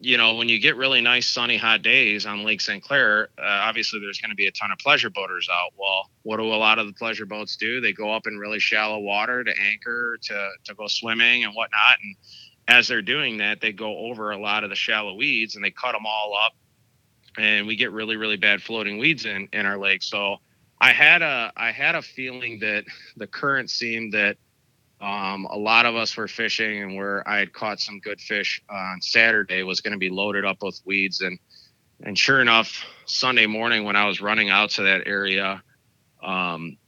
you know, when you get really nice sunny hot days on Lake St. Clair, uh, obviously there's going to be a ton of pleasure boaters out. Well, what do a lot of the pleasure boats do? They go up in really shallow water to anchor, to to go swimming and whatnot. And as they're doing that, they go over a lot of the shallow weeds and they cut them all up, and we get really really bad floating weeds in in our lake. So I had a I had a feeling that the current seemed that um, a lot of us were fishing, and where I had caught some good fish on Saturday was going to be loaded up with weeds. And and sure enough, Sunday morning when I was running out to that area, um,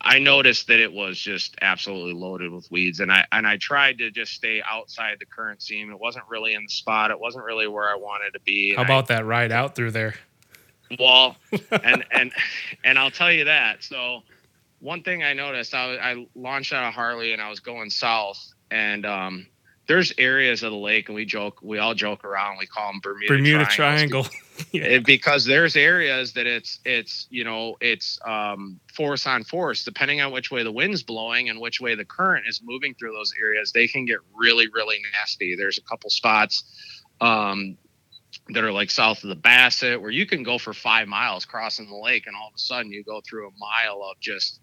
I noticed that it was just absolutely loaded with weeds. And I and I tried to just stay outside the current seam. It wasn't really in the spot. It wasn't really where I wanted to be. How about I, that ride out through there? Well, and and and I'll tell you that. So one thing I noticed, I, I launched out of Harley and I was going south, and um, there's areas of the lake, and we joke, we all joke around, we call them Bermuda, Bermuda Triangle, yeah. because there's areas that it's it's you know it's um, force on force, depending on which way the wind's blowing and which way the current is moving through those areas, they can get really really nasty. There's a couple spots. Um, that are like south of the Bassett, where you can go for five miles crossing the lake, and all of a sudden you go through a mile of just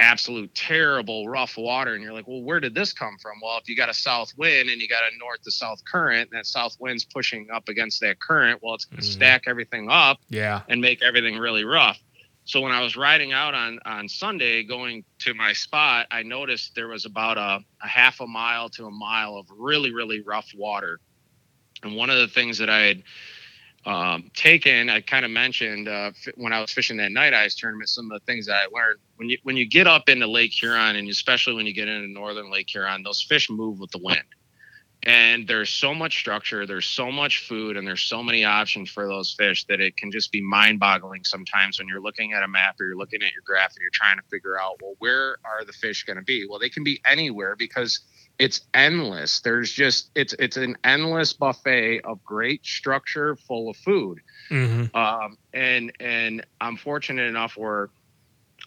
absolute terrible rough water and you're like well where did this come from? Well if you got a south wind and you got a north to south current and that south wind's pushing up against that current well it's going to mm-hmm. stack everything up yeah. and make everything really rough. So when i was riding out on on sunday going to my spot i noticed there was about a, a half a mile to a mile of really really rough water. And one of the things that i had um, taken, I kind of mentioned uh, when I was fishing that night ice tournament, some of the things that I learned when you when you get up into Lake Huron, and especially when you get into northern Lake Huron, those fish move with the wind. And there's so much structure, there's so much food, and there's so many options for those fish that it can just be mind-boggling sometimes when you're looking at a map or you're looking at your graph and you're trying to figure out, well, where are the fish going to be? Well, they can be anywhere because it's endless. There's just it's it's an endless buffet of great structure full of food. Mm-hmm. Um, and and I'm fortunate enough where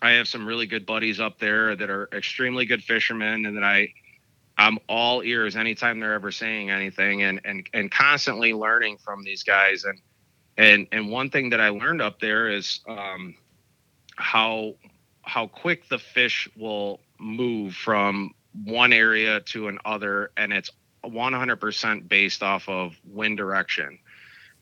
I have some really good buddies up there that are extremely good fishermen, and that I I'm all ears anytime they're ever saying anything, and and and constantly learning from these guys. And and and one thing that I learned up there is um, how how quick the fish will move from one area to another, and it's 100% based off of wind direction.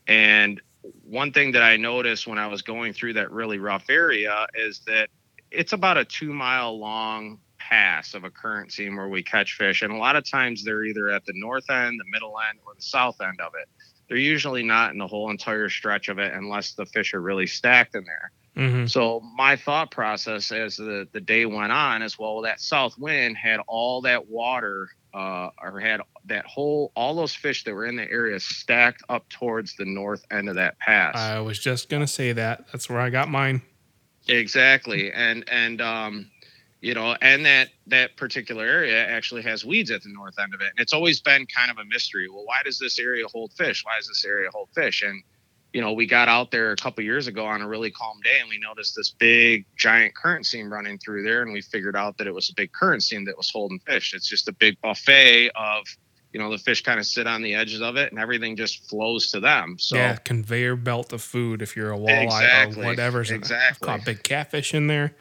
And one thing that I noticed when I was going through that really rough area is that it's about a two mile long pass of a current seam where we catch fish. And a lot of times they're either at the north end, the middle end, or the south end of it. they're usually not in the whole entire stretch of it unless the fish are really stacked in there. Mm-hmm. So my thought process as the, the day went on is well that south wind had all that water uh, or had that whole all those fish that were in the area stacked up towards the north end of that pass. I was just gonna say that. That's where I got mine. Exactly, and and um, you know, and that that particular area actually has weeds at the north end of it, and it's always been kind of a mystery. Well, why does this area hold fish? Why does this area hold fish? And you know, we got out there a couple years ago on a really calm day, and we noticed this big giant current seam running through there, and we figured out that it was a big current seam that was holding fish. It's just a big buffet of you know the fish kind of sit on the edges of it and everything just flows to them. So yeah conveyor belt of food if you're a walleye Exactly, or whatever exactly. i've caught big catfish in there.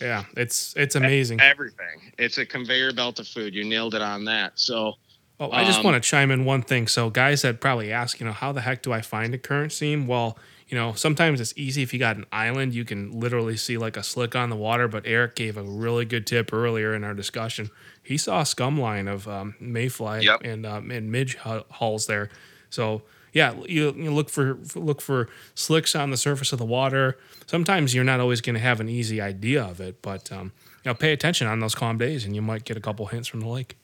Yeah it's it's amazing. Everything. It's a conveyor belt of food. You nailed it on that. So Oh, I just Um, want to chime in one thing. So, guys that probably ask, you know, how the heck do I find a current seam? Well, you know, sometimes it's easy if you got an island, you can literally see like a slick on the water. But Eric gave a really good tip earlier in our discussion. He saw a scum line of um, mayfly Yep. and um, and midge hu- hulls there. So yeah, you, you look for look for slicks on the surface of the water. Sometimes you're not always going to have an easy idea of it, but um, you know, pay attention on those calm days, and you might get a couple hints from the lake.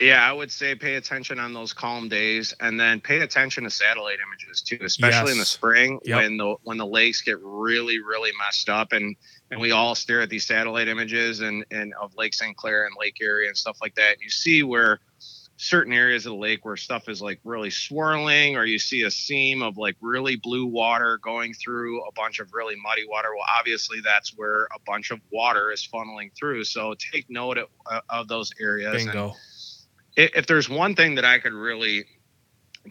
Yeah i would say pay attention on those calm days and then pay attention to satellite images too especially in the spring Yep. when the when the lakes get really really messed up and and we all stare at these satellite images and and of lake st clair and lake Erie and stuff like that and you see where certain areas of the lake where stuff is like really swirling or you see a seam of like really blue water going through a bunch of really muddy water well obviously that's where a bunch of water is funneling through so take note of, uh, of those areas Bingo. i- if there's one thing that I could really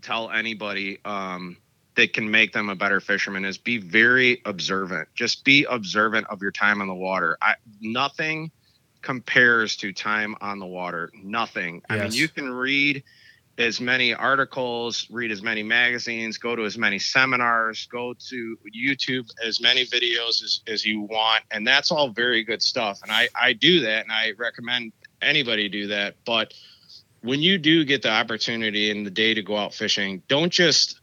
tell anybody um, that can make them a better fisherman is be very observant. Just be observant of your time on the water. I, nothing compares to time on the water. Nothing. I mean, you can read as many articles, read as many magazines, go to as many seminars, go to YouTube as many videos as, as you want. And that's all very good stuff. And I, I do that and I recommend anybody do that. But when you do get the opportunity in the day to go out fishing, don't just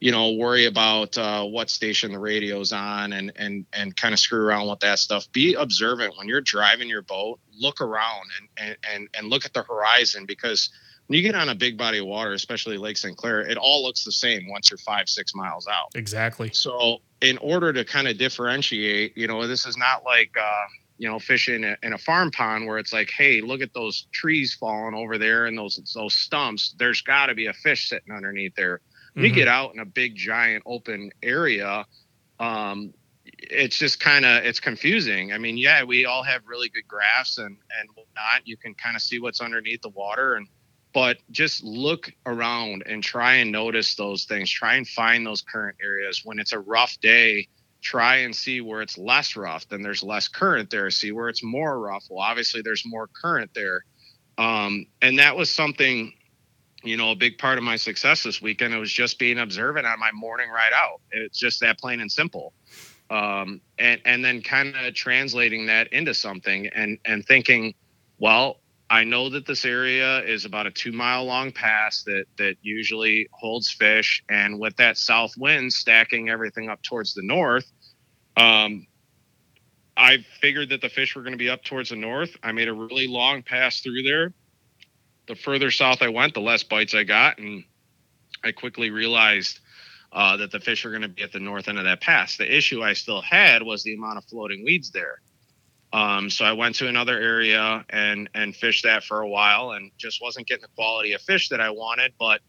you know worry about uh, what station the radio's on and and and kind of screw around with that stuff. Be observant when you're driving your boat. Look around and and and, and look at the horizon because when you get on a big body of water, especially Lake St. Clair, it all looks the same once you're five six miles out. Exactly. So, in order to kind of differentiate, you know, this is not like, uh, you know, fishing in a, in a farm pond where it's like, hey, look at those trees falling over there and those those stumps. There's got to be a fish sitting underneath there. Mhm. you get out in a big, giant, open area, um, it's just kind of it's confusing. I mean, yeah, we all have really good graphs and and whatnot. You can kind of see what's underneath the water and but just look around and try and notice those things try and find those current areas when it's a rough day try and see where it's less rough then there's less current there. See where it's more rough. Well obviously there's more current there. Um, and that was something you know a big part of my success this weekend. It was just being observant on my morning ride out. It's just that plain and simple. Um, and and then kind of translating that into something and and thinking well I know that this area is about a two mile long pass that that usually holds fish, and with that south wind stacking everything up towards the north, um, I figured that the fish were going to be up towards the north. I made a really long pass through there. The further south I went, the less bites I got, and I quickly realized uh, that the fish are going to be at the north end of that pass. The issue I still had was the amount of floating weeds there. Um, so I went to another area and and fished that for a while and just wasn't getting the quality of fish that I wanted. But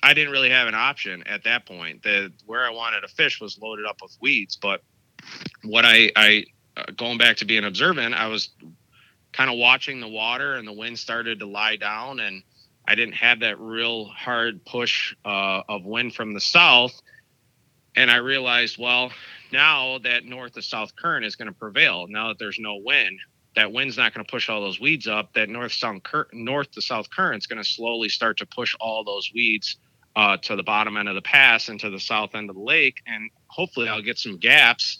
I didn't really have an option at that point. The where I wanted to fish was loaded up with weeds. But what I I uh, going back to being observant, I was kind of watching the water and the wind started to lie down and I didn't have that real hard push uh, of wind from the south. And I realized, well, now that north to south current is going to prevail. Now that there's no wind, that wind's not going to push all those weeds up. That north south cur- north to south current is going to slowly start to push all those weeds uh, to the bottom end of the pass and to the south end of the lake, and hopefully I'll get some gaps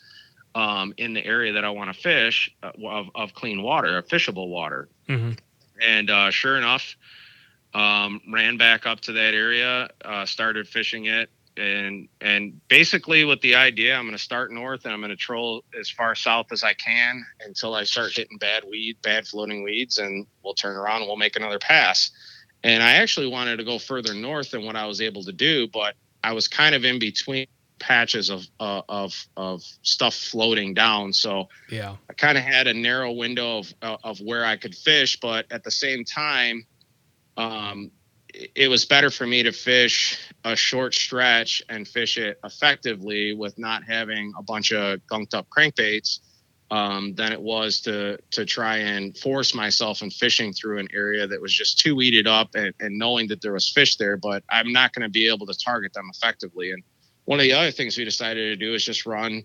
um, in the area that I want to fish uh, of, of clean water, of fishable water. Mhm. And uh, sure enough, Um, ran back up to that area, uh, started fishing it, and and basically with the idea, I'm going to start north and I'm going to troll as far south as I can until I start hitting bad weed, bad floating weeds, and we'll turn around and we'll make another pass. And I actually wanted to go further north than what I was able to do, but I was kind of in between patches of uh, of of stuff floating down. So yeah, I kind of had a narrow window of uh, of where I could fish, but at the same time, um, it was better for me to fish a short stretch and fish it effectively with not having a bunch of gunked up crankbaits um, than it was to to try and force myself in fishing through an area that was just too weeded up and, and knowing that there was fish there, but I'm not going to be able to target them effectively. And one of the other things we decided to do is just run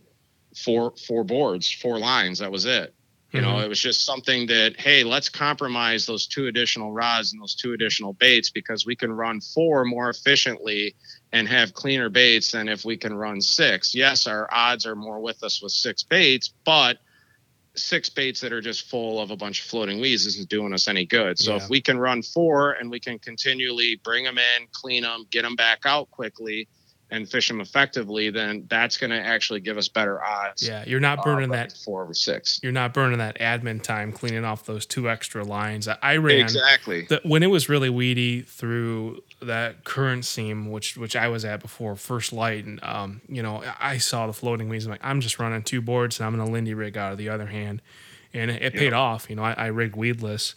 four four boards, four lines. That was it. You know, mm-hmm. it was just something that, hey, let's compromise those two additional rods and those two additional baits because we can run four more efficiently and have cleaner baits than if we can run six. Yes, our odds are more with us with six baits, but six baits that are just full of a bunch of floating weeds isn't doing us any good. So yeah. if we can run four and we can continually bring them in, clean them, get them back out quickly, and fish them effectively, then that's going to actually give us better odds. Yeah, you're not burning uh, that four over six. You're not burning that admin time cleaning off those two extra lines. I ran exactly the, when it was really weedy through that current seam, which which I was at before first light, and um, you know, I saw the floating weeds. I'm like, I'm just running two boards, and I'm gonna Lindy rig out of the other hand, and it, it paid off. You know, I, I rigged weedless.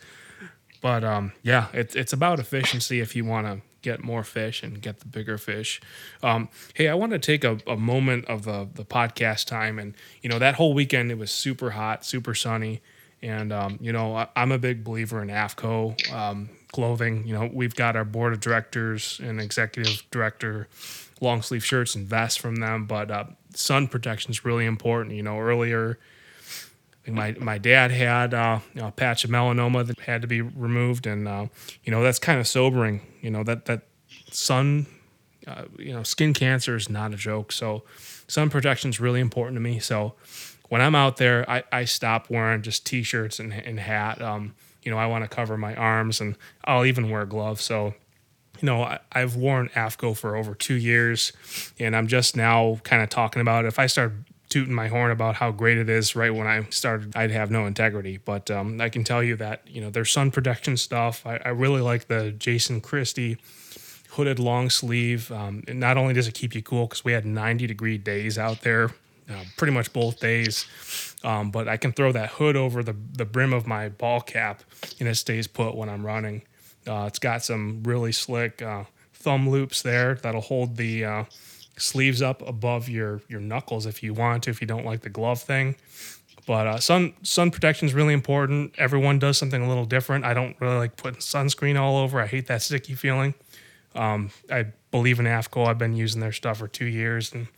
But um, yeah, it's it's about efficiency if you want to get more fish and get the bigger fish. Um, hey, I want to take a, a moment of the, the podcast time. And, you know, that whole weekend it was super hot, super sunny. And, um, you know, I, am a big believer in AFTCO um, clothing. You know, we've got our board of directors and executive director long sleeve shirts and vests from them. But uh, sun protection is really important. You know, earlier, my my dad had uh, a patch of melanoma that had to be removed, and uh, you know that's kind of sobering. You know that that sun, uh, you know, skin cancer is not a joke. So sun protection is really important to me. So when I'm out there, I, I stop wearing just t-shirts and, and hat. Um, you know, I want to cover my arms, and I'll even wear gloves. So you know, I, have worn AFTCO for over two years, and I'm just now kind of talking about it. if I start tooting my horn about how great it is right when I started, I'd have no integrity. But um, I can tell you that, you know, there's sun protection stuff. I, I really like the Jason Christie hooded long sleeve. Um, and not only does it keep you cool, because we had 90 degree days out there, uh, pretty much both days. Um, but I can throw that hood over the, the brim of my ball cap and it stays put when I'm running. Uh, it's got some really slick uh, thumb loops there that'll hold the uh, sleeves up above your your knuckles if you want to if you don't like the glove thing. But uh, sun sun protection is really important. Everyone does something a little different. I don't really like putting sunscreen all over. I hate that sticky feeling. Um, i believe in AFTCO. I've been using their stuff for two years and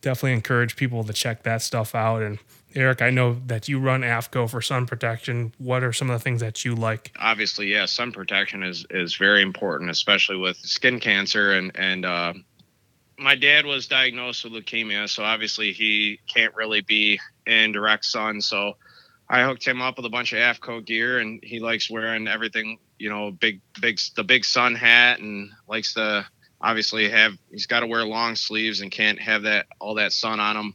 definitely encourage people to check that stuff out. And Eric, I know that you run AFTCO for sun protection. What are some of the things that you like? Obviously, yeah, sun protection is is very important, especially with skin cancer and and uh, my dad was diagnosed with leukemia, so obviously he can't really be in direct sun. So I hooked him up with a bunch of AFTCO gear, and he likes wearing everything, you know, big, big, the big sun hat, and likes to obviously have. He's got to wear long sleeves and can't have that all that sun on him.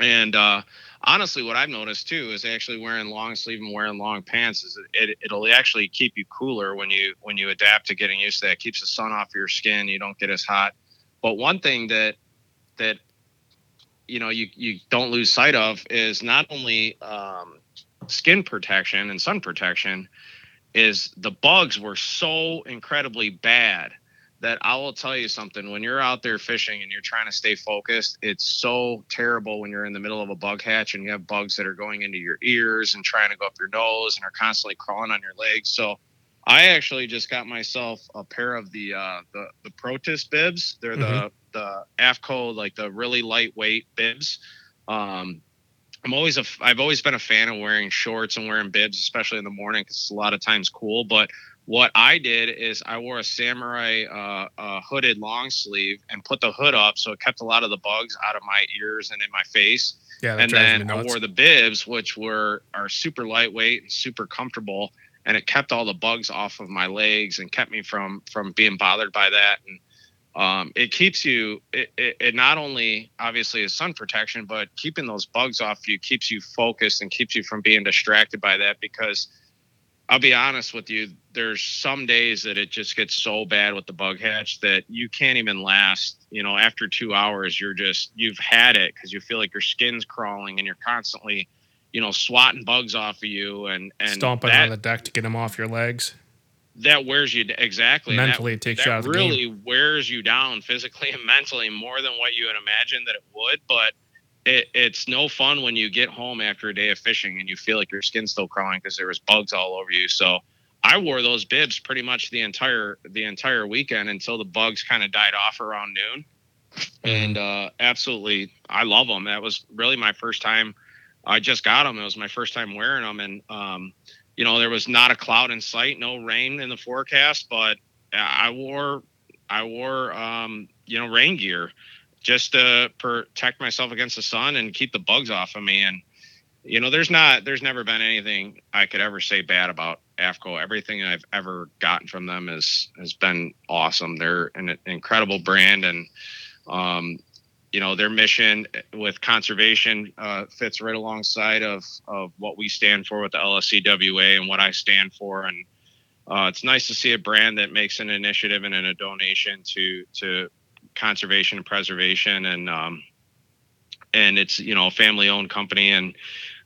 And uh, honestly, what I've noticed too is actually wearing long sleeve and wearing long pants is it, it'll actually keep you cooler when you when you adapt to getting used to that. It keeps the sun off your skin. You don't get as hot but one thing that that you know you you don't lose sight of is not only um, skin protection and sun protection is the bugs were so incredibly bad that I will tell you something. When you're out there fishing and you're trying to stay focused it's so terrible when you're in the middle of a bug hatch and you have bugs that are going into your ears and trying to go up your nose and are constantly crawling on your legs. So I actually just got myself a pair of the uh, the the Protis bibs. They're mm-hmm. the the AFTCO like the really lightweight bibs. Um, I'm always a I've always been a fan of wearing shorts and wearing bibs, especially in the morning because it's a lot of times cool. But what I did is I wore a samurai uh, uh, hooded long sleeve and put the hood up so it kept a lot of the bugs out of my ears and in my face. Yeah, and then I wore the bibs, which were are super lightweight and super comfortable and it kept all the bugs off of my legs and kept me from from being bothered by that. And um, it keeps you it, it, it, not only obviously is sun protection but keeping those bugs off you keeps you focused and keeps you from being distracted by that because i'll be honest with you there's some days that it just gets so bad with the bug hatch that you can't even last. You know after two hours you're just you've had it because you feel like your skin's crawling and you're constantly you know swatting bugs off of you and and stomping that, on the deck to get them off your legs that wears you exactly mentally that, it takes that you out of the really game. wears you down physically and mentally more than what you would imagine that it would but it, it's no fun when you get home after a day of fishing and you feel like your skin's still crawling because there was bugs all over you so i wore those bibs pretty much the entire the entire weekend until the bugs kind of died off around noon Mm-hmm. and uh absolutely i love them that was really my first time i just got them it was my first time wearing them and um you know, there was not a cloud in sight, no rain in the forecast, but I wore, I wore, um, you know, rain gear just to protect myself against the sun and keep the bugs off of me. And, you know, there's not, there's never been anything I could ever say bad about AFTCO. Everything I've ever gotten from them is, has been awesome. They're an incredible brand. And, um, you know their mission with conservation uh, fits right alongside of of what we stand for with the LSCWA and what I stand for, and uh, it's nice to see a brand that makes an initiative and a donation to to conservation and preservation, and um, and it's you know a family owned company, and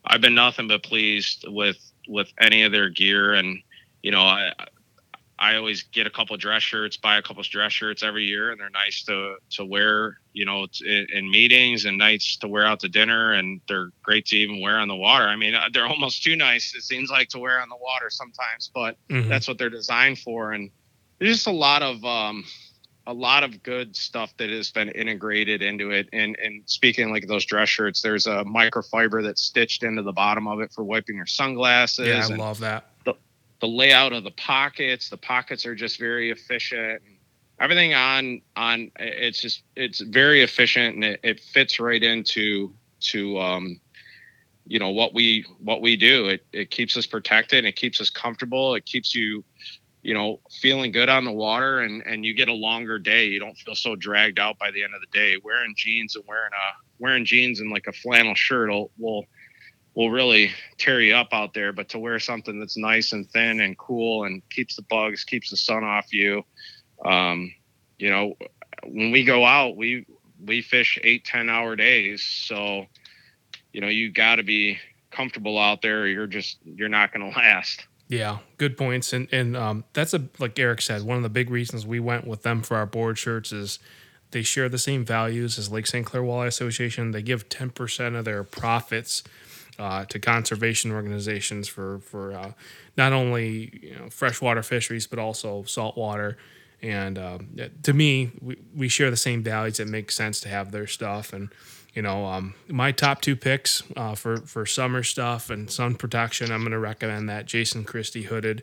I've been nothing but pleased with with any of their gear, and you know I I always get a couple dress shirts, buy a couple of dress shirts every year, and they're nice to to wear, you know, in, in, meetings and nights to wear out to dinner, and they're great to even wear on the water. I mean, uh, they're almost too nice. It seems like to wear on the water sometimes, but mm-hmm. that's what they're designed for. And there's just a lot of um, a lot of good stuff that has been integrated into it. And and speaking like those dress shirts, there's a microfiber that's stitched into the bottom of it for wiping your sunglasses. Yeah, I love that the layout of the pockets. The pockets are just very efficient. Everything on on it's just it's very efficient and it, it fits right into to um, you know what we what we do. It it keeps us protected. It keeps us comfortable. It keeps you you know feeling good on the water and and you get a longer day. You don't feel so dragged out by the end of the day. Wearing jeans and wearing a wearing jeans and like a flannel shirt will will will really tear you up out there. But to wear something that's nice and thin and cool and keeps the bugs, keeps the sun off you, um, you know, when we go out, we we fish eight ten hour days, so you know you got to be comfortable out there. Or you're just you're not going to last. Yeah, good points, and and um, that's a like Eric said, one of the big reasons we went with them for our board shirts is they share the same values as Lake St. Clair Walleye Association. They give ten percent of their profits uh, to conservation organizations for for uh, not only you know, freshwater fisheries but also saltwater. And um, to me, we, we share the same values. It makes sense to have their stuff. And you know, um, my top two picks uh, for for summer stuff and sun protection, I'm going to recommend that Jason Christie hooded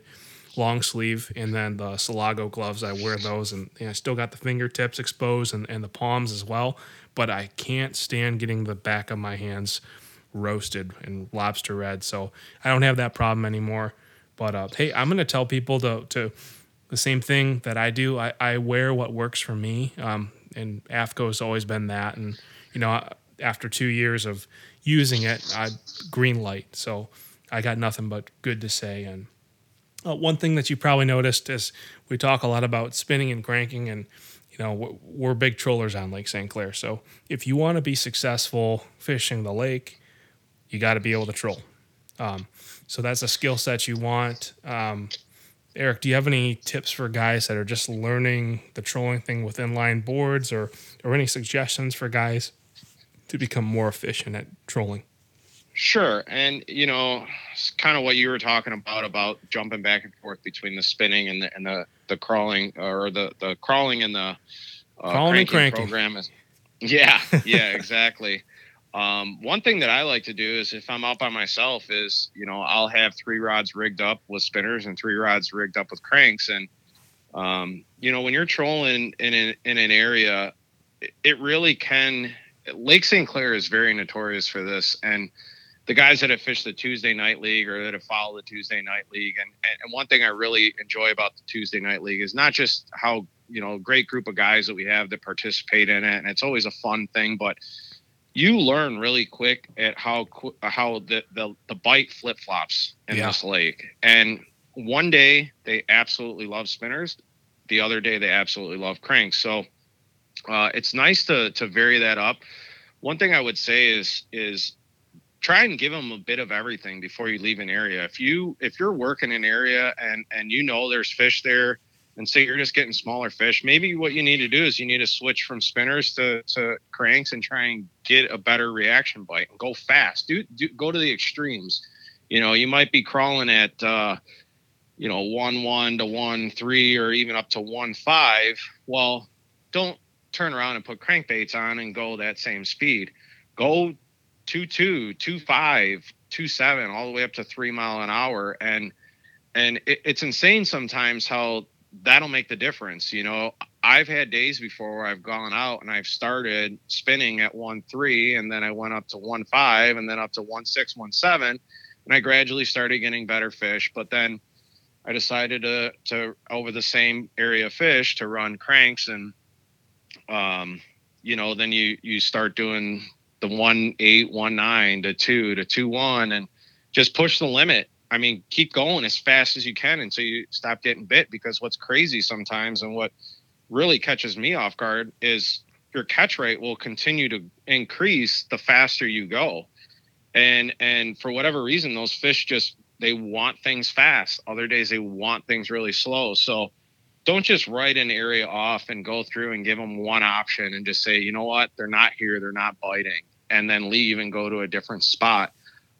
long sleeve and then the Solago gloves. I wear those and, and I still got the fingertips exposed and, and the palms as well. But I can't stand getting the back of my hands roasted and lobster red. So I don't have that problem anymore. But uh, hey, I'm gonna tell people to to the same thing that I do. I, I wear what works for me. Um, and has always been that. And you know, after two years of using it, I green light. So I got nothing but good to say. And uh, one thing that you probably noticed is we talk a lot about spinning and cranking and you know we're big trollers on lake st clair so if you want to be successful fishing the lake you got to be able to troll. Um, so that's a skill set you want. Um, Eric, do you have any tips for guys that are just learning the trolling thing with inline boards, or or any suggestions for guys to become more efficient at trolling? Sure, and you know, it's kind of what you were talking about about jumping back and forth between the spinning and the and the, the crawling or the the crawling and the uh, crawling and cranking program. Is, yeah, yeah, exactly. Um, one thing that I like to do is if I'm out by myself is, you know, I'll have three rods rigged up with spinners and three rods rigged up with cranks. And, um, you know, when you're trolling in an, in an area, it really can, Lake St. Clair is very notorious for this. And the guys that have fished the Tuesday night league or that have followed the Tuesday night league. And, and one thing I really enjoy about the Tuesday night league is not just how, you know, great group of guys that we have that participate in it. And it's always a fun thing, but you learn really quick at how, how the, the, the bite flip flops in yeah. this lake. And one day they absolutely love spinners. The other day they absolutely love cranks. So uh, it's nice to, to vary that up. One thing I would say is, is try and give them a bit of everything before you leave an area. If you if you're working an area and and you know there's fish there and so you're just getting smaller fish, maybe what you need to do is you need to switch from spinners to to cranks and try and get a better reaction bite and go fast. Do, do go to the extremes. You know, you might be crawling at uh you know, one one to one three or even up to one five. Well, don't turn around and put crankbaits on and go that same speed. Go two two, two five, two seven, all the way up to three mile an hour, and and it, it's insane sometimes how that'll make the difference. You know, I've had days before where I've gone out and I've started spinning at one three, and then I went up to one five, and then up to one six, one seven, and I gradually started getting better fish. But then I decided to to over the same area of fish to run cranks, and um, you know, then you you start doing the one eight, one nine to two to two one, and just push the limit. I mean, keep going as fast as you can until you stop getting bit. Because what's crazy sometimes, and what really catches me off guard, is your catch rate will continue to increase the faster you go. And and for whatever reason, those fish just they want things fast. Other days they want things really slow. So don't just write an area off and go through and give them one option and just say, you know what, they're not here, they're not biting and then leave and go to a different spot.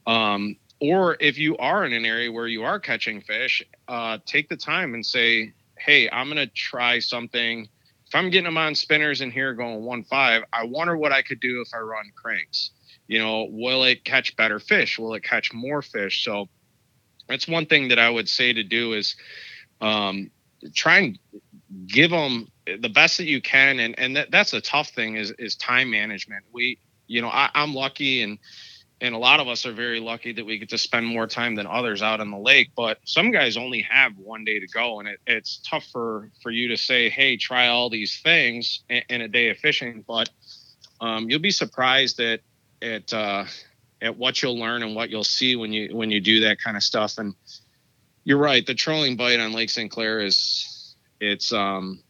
Um, or if you are in an area where you are catching fish, uh, take the time and say, hey, I'm going to try something. If I'm getting them on spinners in here going one five, I wonder what I could do if I run cranks. You know, will it catch better fish? Will it catch more fish? So that's one thing that I would say to do is um, try and give them the best that you can. And, and that, that's a tough thing is, is time management. We, you know, I, I'm lucky and and a lot of us are very lucky that we get to spend more time than others out on the lake but some guys only have one day to go and it, it's tough for for you to say hey try all these things in, in a day of fishing but um, you'll be surprised at at uh, at what you'll learn and what you'll see when you when you do that kind of stuff and you're right the trolling bite on lake st clair is it's um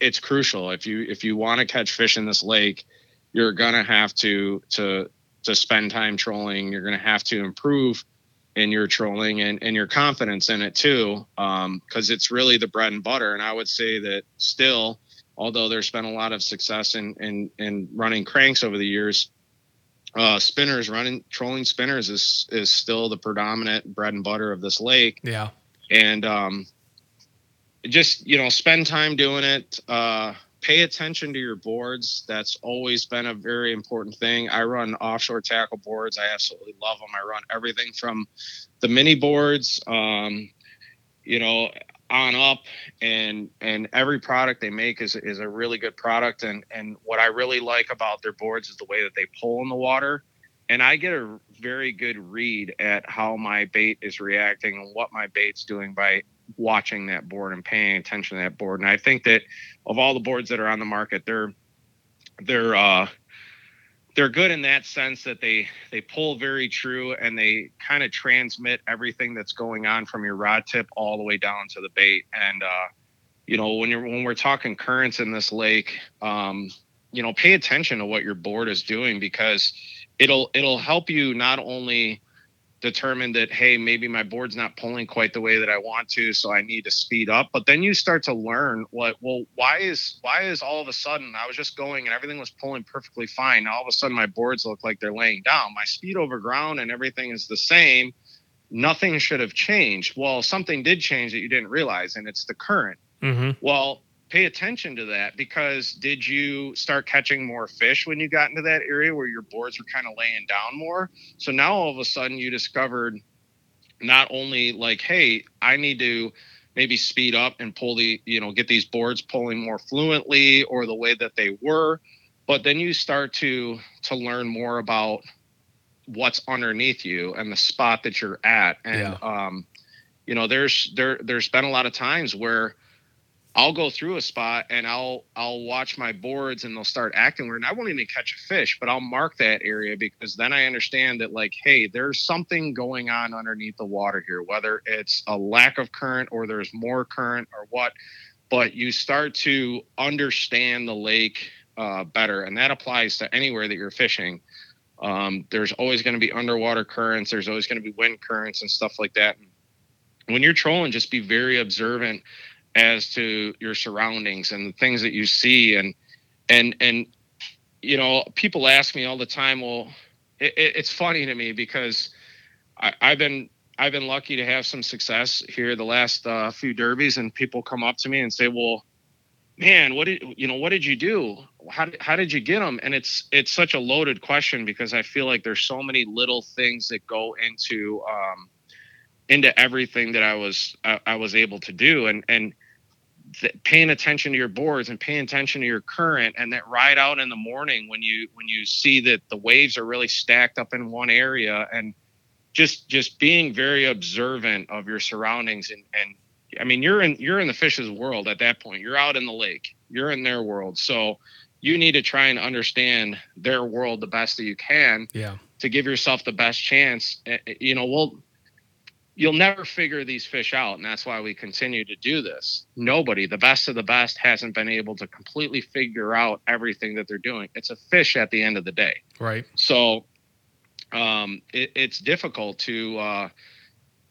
it's crucial. If you if you want to catch fish in this lake you're gonna have to to to spend time trolling. You're gonna have to improve in your trolling and, and your confidence in it too, because um, it's really the bread and butter. And I would say that still, although there's been a lot of success in in, in running cranks over the years, uh, spinners running trolling spinners is is still the predominant bread and butter of this lake. Yeah, and um, just you know, spend time doing it. Uh, pay attention to your boards. That's always been a very important thing. I run offshore tackle boards. I absolutely love them. I run everything from the mini boards, um, you know, on up and and every product they make is is a really good product and and what I really like about their boards is the way that they pull in the water and I get a very good read at how my bait is reacting and what my bait's doing by watching that board and paying attention to that board. And I think that of all the boards that are on the market, they're they're uh, they're good in that sense that they they pull very true and they kind of transmit everything that's going on from your rod tip all the way down to the bait. And uh, you know when you're when we're talking currents in this lake, um, you know pay attention to what your board is doing because it'll it'll help you not only determined that hey maybe my board's not pulling quite the way that i want to so i need to speed up. But then you start to learn what well why is why is all of a sudden i was just going and everything was pulling perfectly fine. All of a sudden my boards look like they're laying down. My speed over ground and everything is the same. Nothing should have changed. Well something did change that you didn't realize and it's the current. Mm-hmm. well pay attention to that because did you start catching more fish when you got into that area where your boards were kind of laying down more? So now all of a sudden you discovered not only like, hey, I need to maybe speed up and pull the, you know, get these boards pulling more fluently or the way that they were, but then you start to to learn more about what's underneath you and the spot that you're at. And yeah. um, you know, there's there there's been a lot of times where I'll go through a spot and I'll I'll watch my boards and they'll start acting weird. And I won't even catch a fish, but I'll mark that area because then I understand that like, hey, there's something going on underneath the water here, whether it's a lack of current or there's more current or what. But you start to understand the lake uh, better, and that applies to anywhere that you're fishing. Um, there's always going to be underwater currents. There's always going to be wind currents and stuff like that. When you're trolling, just be very observant as to your surroundings and the things that you see and and and you know people ask me all the time well it, it's funny to me because I, have been I've been lucky to have some success here the last uh, few derbies and people come up to me and say well man what did you know what did you do? How did, how did you get them and it's it's such a loaded question because I feel like there's so many little things that go into um, into everything that I was I, I was able to do. And and paying attention to your boards and paying attention to your current and that ride out in the morning when you when you see that the waves are really stacked up in one area and just just being very observant of your surroundings and and I mean you're in you're in the fish's world at that point. You're out in the lake. You're in their world. So you need to try and understand their world the best that you can yeah. to give yourself the best chance. Eh, eh, you know well you'll never figure these fish out and that's why we continue to do this. Nobody the best of the best hasn't been able to completely figure out everything that they're doing. It's a fish at the end of the day. Right. So um, it, it's difficult to uh,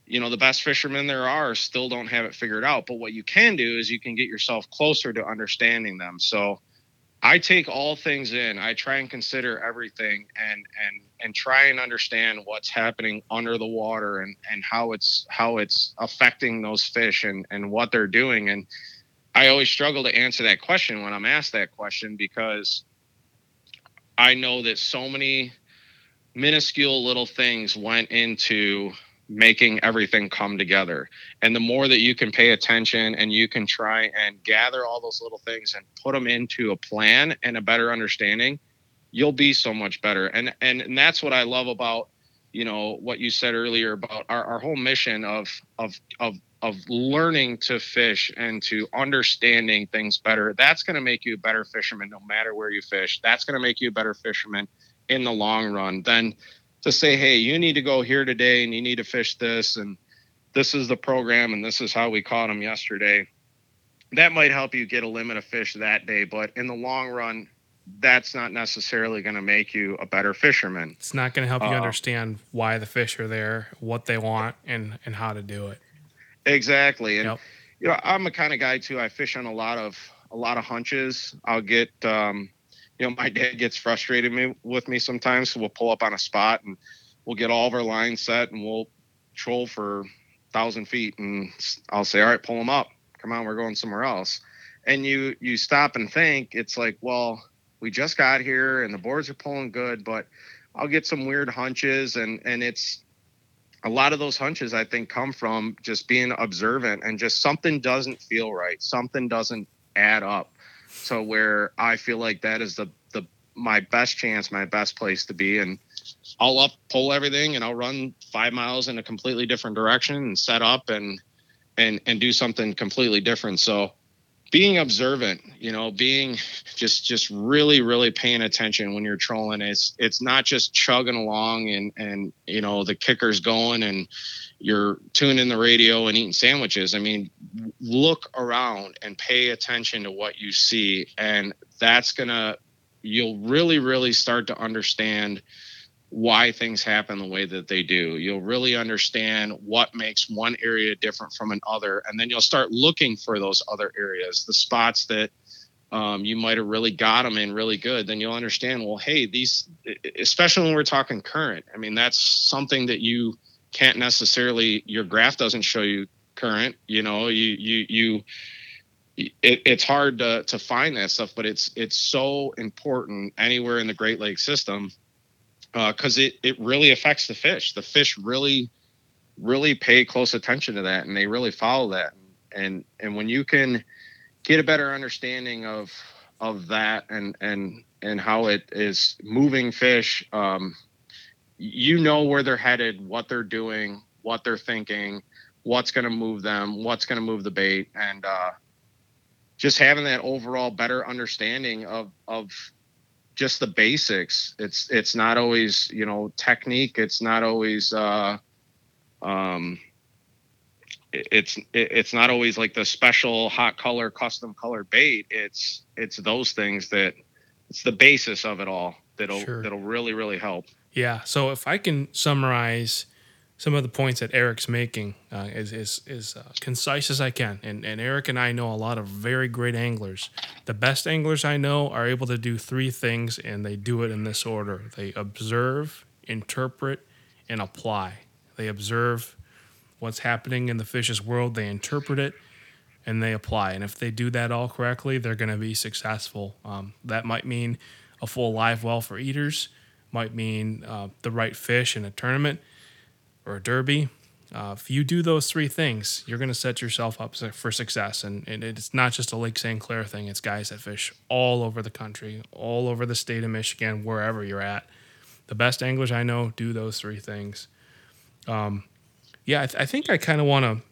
you know the best fishermen there are still don't have it figured out. But what you can do is you can get yourself closer to understanding them. So I take all things in. I try and consider everything and and and try and understand what's happening under the water and and how it's how it's affecting those fish and and what they're doing and I always struggle to answer that question when I'm asked that question because I know that so many minuscule little things went into making everything come together. And the more that you can pay attention and you can try and gather all those little things and put them into a plan and a better understanding, you'll be so much better. And and, and that's what I love about you know what you said earlier about our, our whole mission of of of of learning to fish and to understanding things better that's going to make you a better fisherman no matter where you fish that's going to make you a better fisherman in the long run than to say, hey, you need to go here today and you need to fish this and this is the program and this is how we caught them yesterday. That might help you get a limit of fish that day, but in the long run, that's not necessarily going to make you a better fisherman. It's not going to help you uh, understand why the fish are there, what they want, and and how to do it. Exactly, and yep. you know, I'm a kind of guy too. I fish on a lot of a lot of hunches. I'll get um, you know, my dad gets frustrated me, with me sometimes. So we'll pull up on a spot and we'll get all of our lines set and we'll troll for thousand feet and I'll say, all right, pull them up. Come on, we're going somewhere else. And you you stop and think, it's like, well, we just got here and the boards are pulling good, but I'll get some weird hunches and and it's a lot of those hunches I think come from just being observant and just something doesn't feel right. Something doesn't add up. So where I feel like that is the the my best chance, my best place to be, and I'll up pull everything and I'll run five miles in a completely different direction and set up and and and do something completely different. So being observant, you know, being just just really really paying attention when you're trolling. It's it's not just chugging along and and you know the kicker's going and you're tuning the radio and eating sandwiches. I mean, look around and pay attention to what you see, and that's gonna you'll really really start to understand why things happen the way that they do. You'll really understand what makes one area different from another, and then you'll start looking for those other areas, the spots that um, you might have really got them in really good. Then you'll understand, well, hey, these, especially when we're talking current. I mean, that's something that you can't necessarily. Your graph doesn't show you current. You know, you you you. It, it's hard to, to find that stuff, but it's it's so important anywhere in the Great Lakes system because uh, it it really affects the fish. The fish really really pay close attention to that, and they really follow that. And and when you can get a better understanding of of that and and and how it is moving fish, um, you know where they're headed, what they're doing, what they're thinking, what's going to move them, what's going to move the bait, and uh, just having that overall better understanding of of just the basics. It's it's not always you know technique. It's not always uh, um, it's it's not always like the special hot color custom color bait. It's it's those things that it's the basis of it all that'll sure. that'll really really help. Yeah. So if I can summarize some of the points that Eric's making uh, is is uh, concise as I can. And and Eric and I know a lot of very great anglers. The best anglers I know are able to do three things, and they do it in this order: they observe, interpret, and apply. They observe what's happening in the fish's world, they interpret it, and they apply. And if they do that all correctly, they're going to be successful. Um, that might mean a full live well for eaters, might mean uh, the right fish in a tournament or a derby. Uh, if you do those three things, you're going to set yourself up for success. And, and, it's not just a Lake St. Clair thing, it's guys that fish all over the country, all over the state of Michigan, wherever you're at. The best anglers I know do those three things. Um, yeah, I, th- I, think I kind of want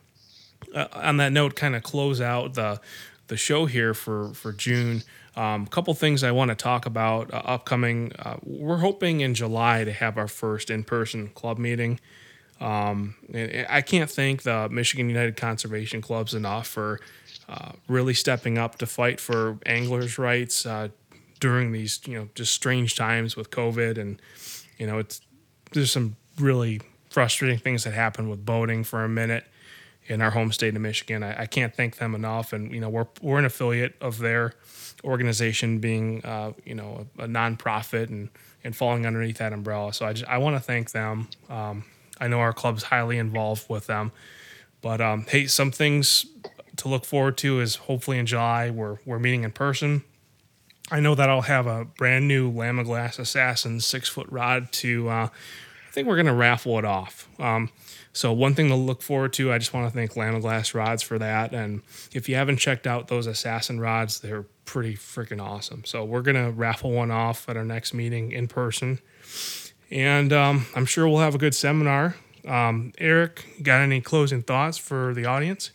to, uh, on that note, kind of close out the the show here for for June. A um, couple things I want to talk about uh, upcoming. Uh, we're hoping in July to have our first in person club meeting. Um, I can't thank the Michigan United Conservation Clubs enough for uh, really stepping up to fight for anglers' rights uh, during these, you know, just strange times with COVID. And, you know, it's there's some really frustrating things that happened with boating for a minute in our home state of Michigan. I, I can't thank them enough. And, you know, we're, we're an affiliate of their organization being, uh, you know, a, a nonprofit and, and falling underneath that umbrella. So I just, I want to thank them. Um, I know our club's highly involved with them. But um, hey, some things to look forward to is hopefully in July we're we're meeting in person. I know that I'll have a brand new Lamiglas Assassin six foot rod to. Uh, I think we're gonna raffle it off. Um, so one thing to look forward to. I just want to thank Lamiglas Rods for that. And if you haven't checked out those Assassin rods, they're pretty freaking awesome. So we're gonna raffle one off at our next meeting in person. And um, I'm sure we'll have a good seminar. Um, Eric, got any closing thoughts for the audience?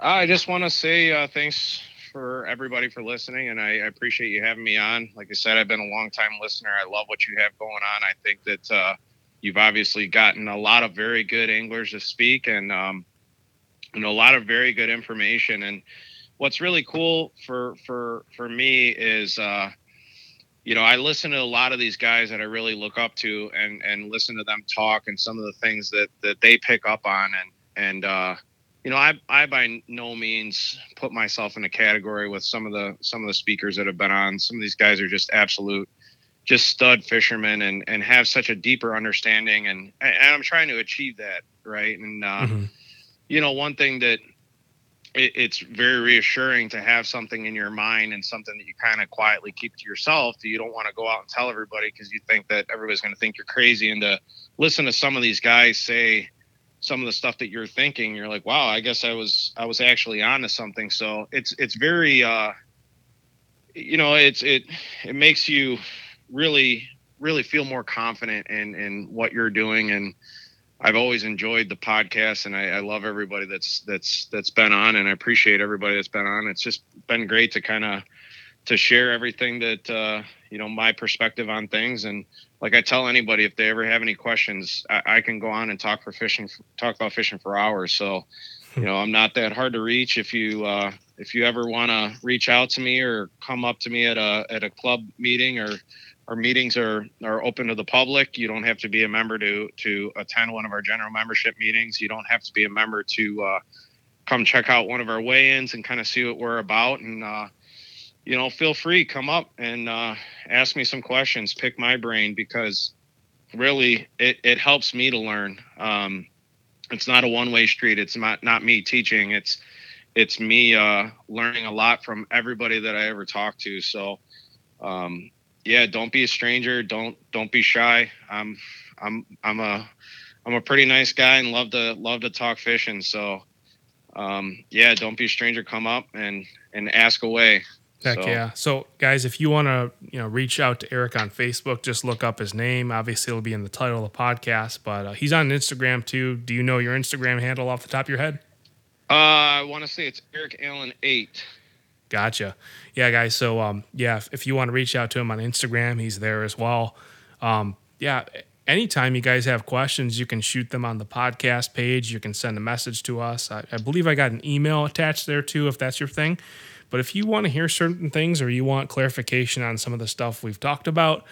I just want to say uh, thanks for everybody for listening, and I, I, appreciate you having me on. Like I said, I've been a long time listener. I love what you have going on. I think that uh, you've obviously gotten a lot of very good anglers to speak, and um, you know a lot of very good information. And what's really cool for for for me is uh, you know, I listen to a lot of these guys that I really look up to and and listen to them talk and some of the things that that they pick up on and and uh you know, I I by no means put myself in a category with some of the some of the speakers that have been on. Some of these guys are just absolute just stud fishermen and and have such a deeper understanding and and I'm trying to achieve that, right? And uh mm-hmm. you know, one thing that it, it's very reassuring to have something in your mind and something that you kind of quietly keep to yourself that you don't want to go out and tell everybody because you think that everybody's going to think you're crazy. And to listen to some of these guys say some of the stuff that you're thinking you're like wow i guess i was i was actually onto something. So it's it's very uh you know it's it it makes you really really feel more confident in in what you're doing. And I've always enjoyed the podcast, and I, I, love everybody that's that's that's been on, and I appreciate everybody that's been on. It's just been great to kind of to share everything that uh, you know my perspective on things, and like I tell anybody, if they ever have any questions, I, I can go on and talk for fishing, talk about fishing for hours. So, you know, I'm not that hard to reach. If you uh, if you ever want to reach out to me or come up to me at a at a club meeting or our meetings are are open to the public. You don't have to be a member to to attend one of our general membership meetings. You don't have to be a member to uh, come check out one of our weigh-ins and kind of see what we're about. And uh, you know, feel free come up and uh, ask me some questions. Pick my brain because really it it helps me to learn. Um, it's not a one-way street. It's not not me teaching. It's it's me uh, learning a lot from everybody that I ever talk to. So um, yeah, don't be a stranger. Don't don't be shy. I'm I'm I'm a I'm a pretty nice guy and love to love to talk fishing. So um, yeah, don't be a stranger. Come up and and ask away. Heck So- yeah. So guys, if you want to, you know, reach out to Eric on Facebook, just look up his name. Obviously it'll be in the title of the podcast, but uh, he's on Instagram too. Do you know your Instagram handle off the top of your head? Uh, I want to say it's Eric Allen eight. Gotcha. Yeah, guys. So, um, yeah, if, if you want to reach out to him on Instagram, he's there as well. Um, yeah, anytime you guys have questions, you can shoot them on the podcast page. You can send a message to us. I, I believe I got an email attached there too, if that's your thing. But if you want to hear certain things or you want clarification on some of the stuff we've talked about,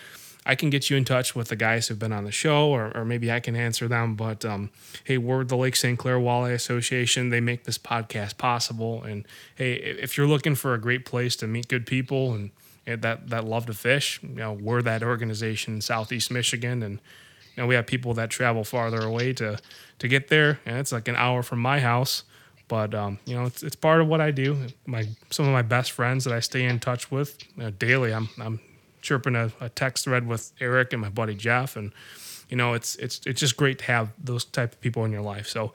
I can get you in touch with the guys who've been on the show, or, or maybe I can answer them. But um, hey, we're the Lake St. Clair Walleye Association. They make this podcast possible. And hey, if you're looking for a great place to meet good people and, that that love to fish, you know, we're that organization in Southeast Michigan, and you know, we have people that travel farther away to to get there, and it's like an hour from my house. But um, you know, it's, it's part of what I do. My some of my best friends that I stay in touch with you know, daily. I'm I'm chirping a, a text thread with Eric and my buddy Jeff, and you know, it's it's it's just great to have those type of people in your life. So,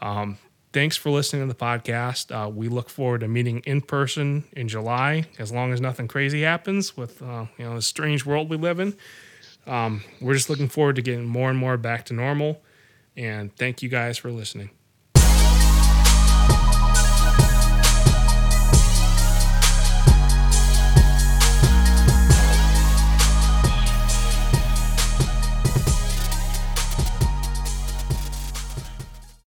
um, thanks for listening to the podcast. Uh, we look forward to meeting in person in July, as long as nothing crazy happens with uh, you know the strange world we live in. Um, we're just looking forward to getting more and more back to normal. And thank you guys for listening.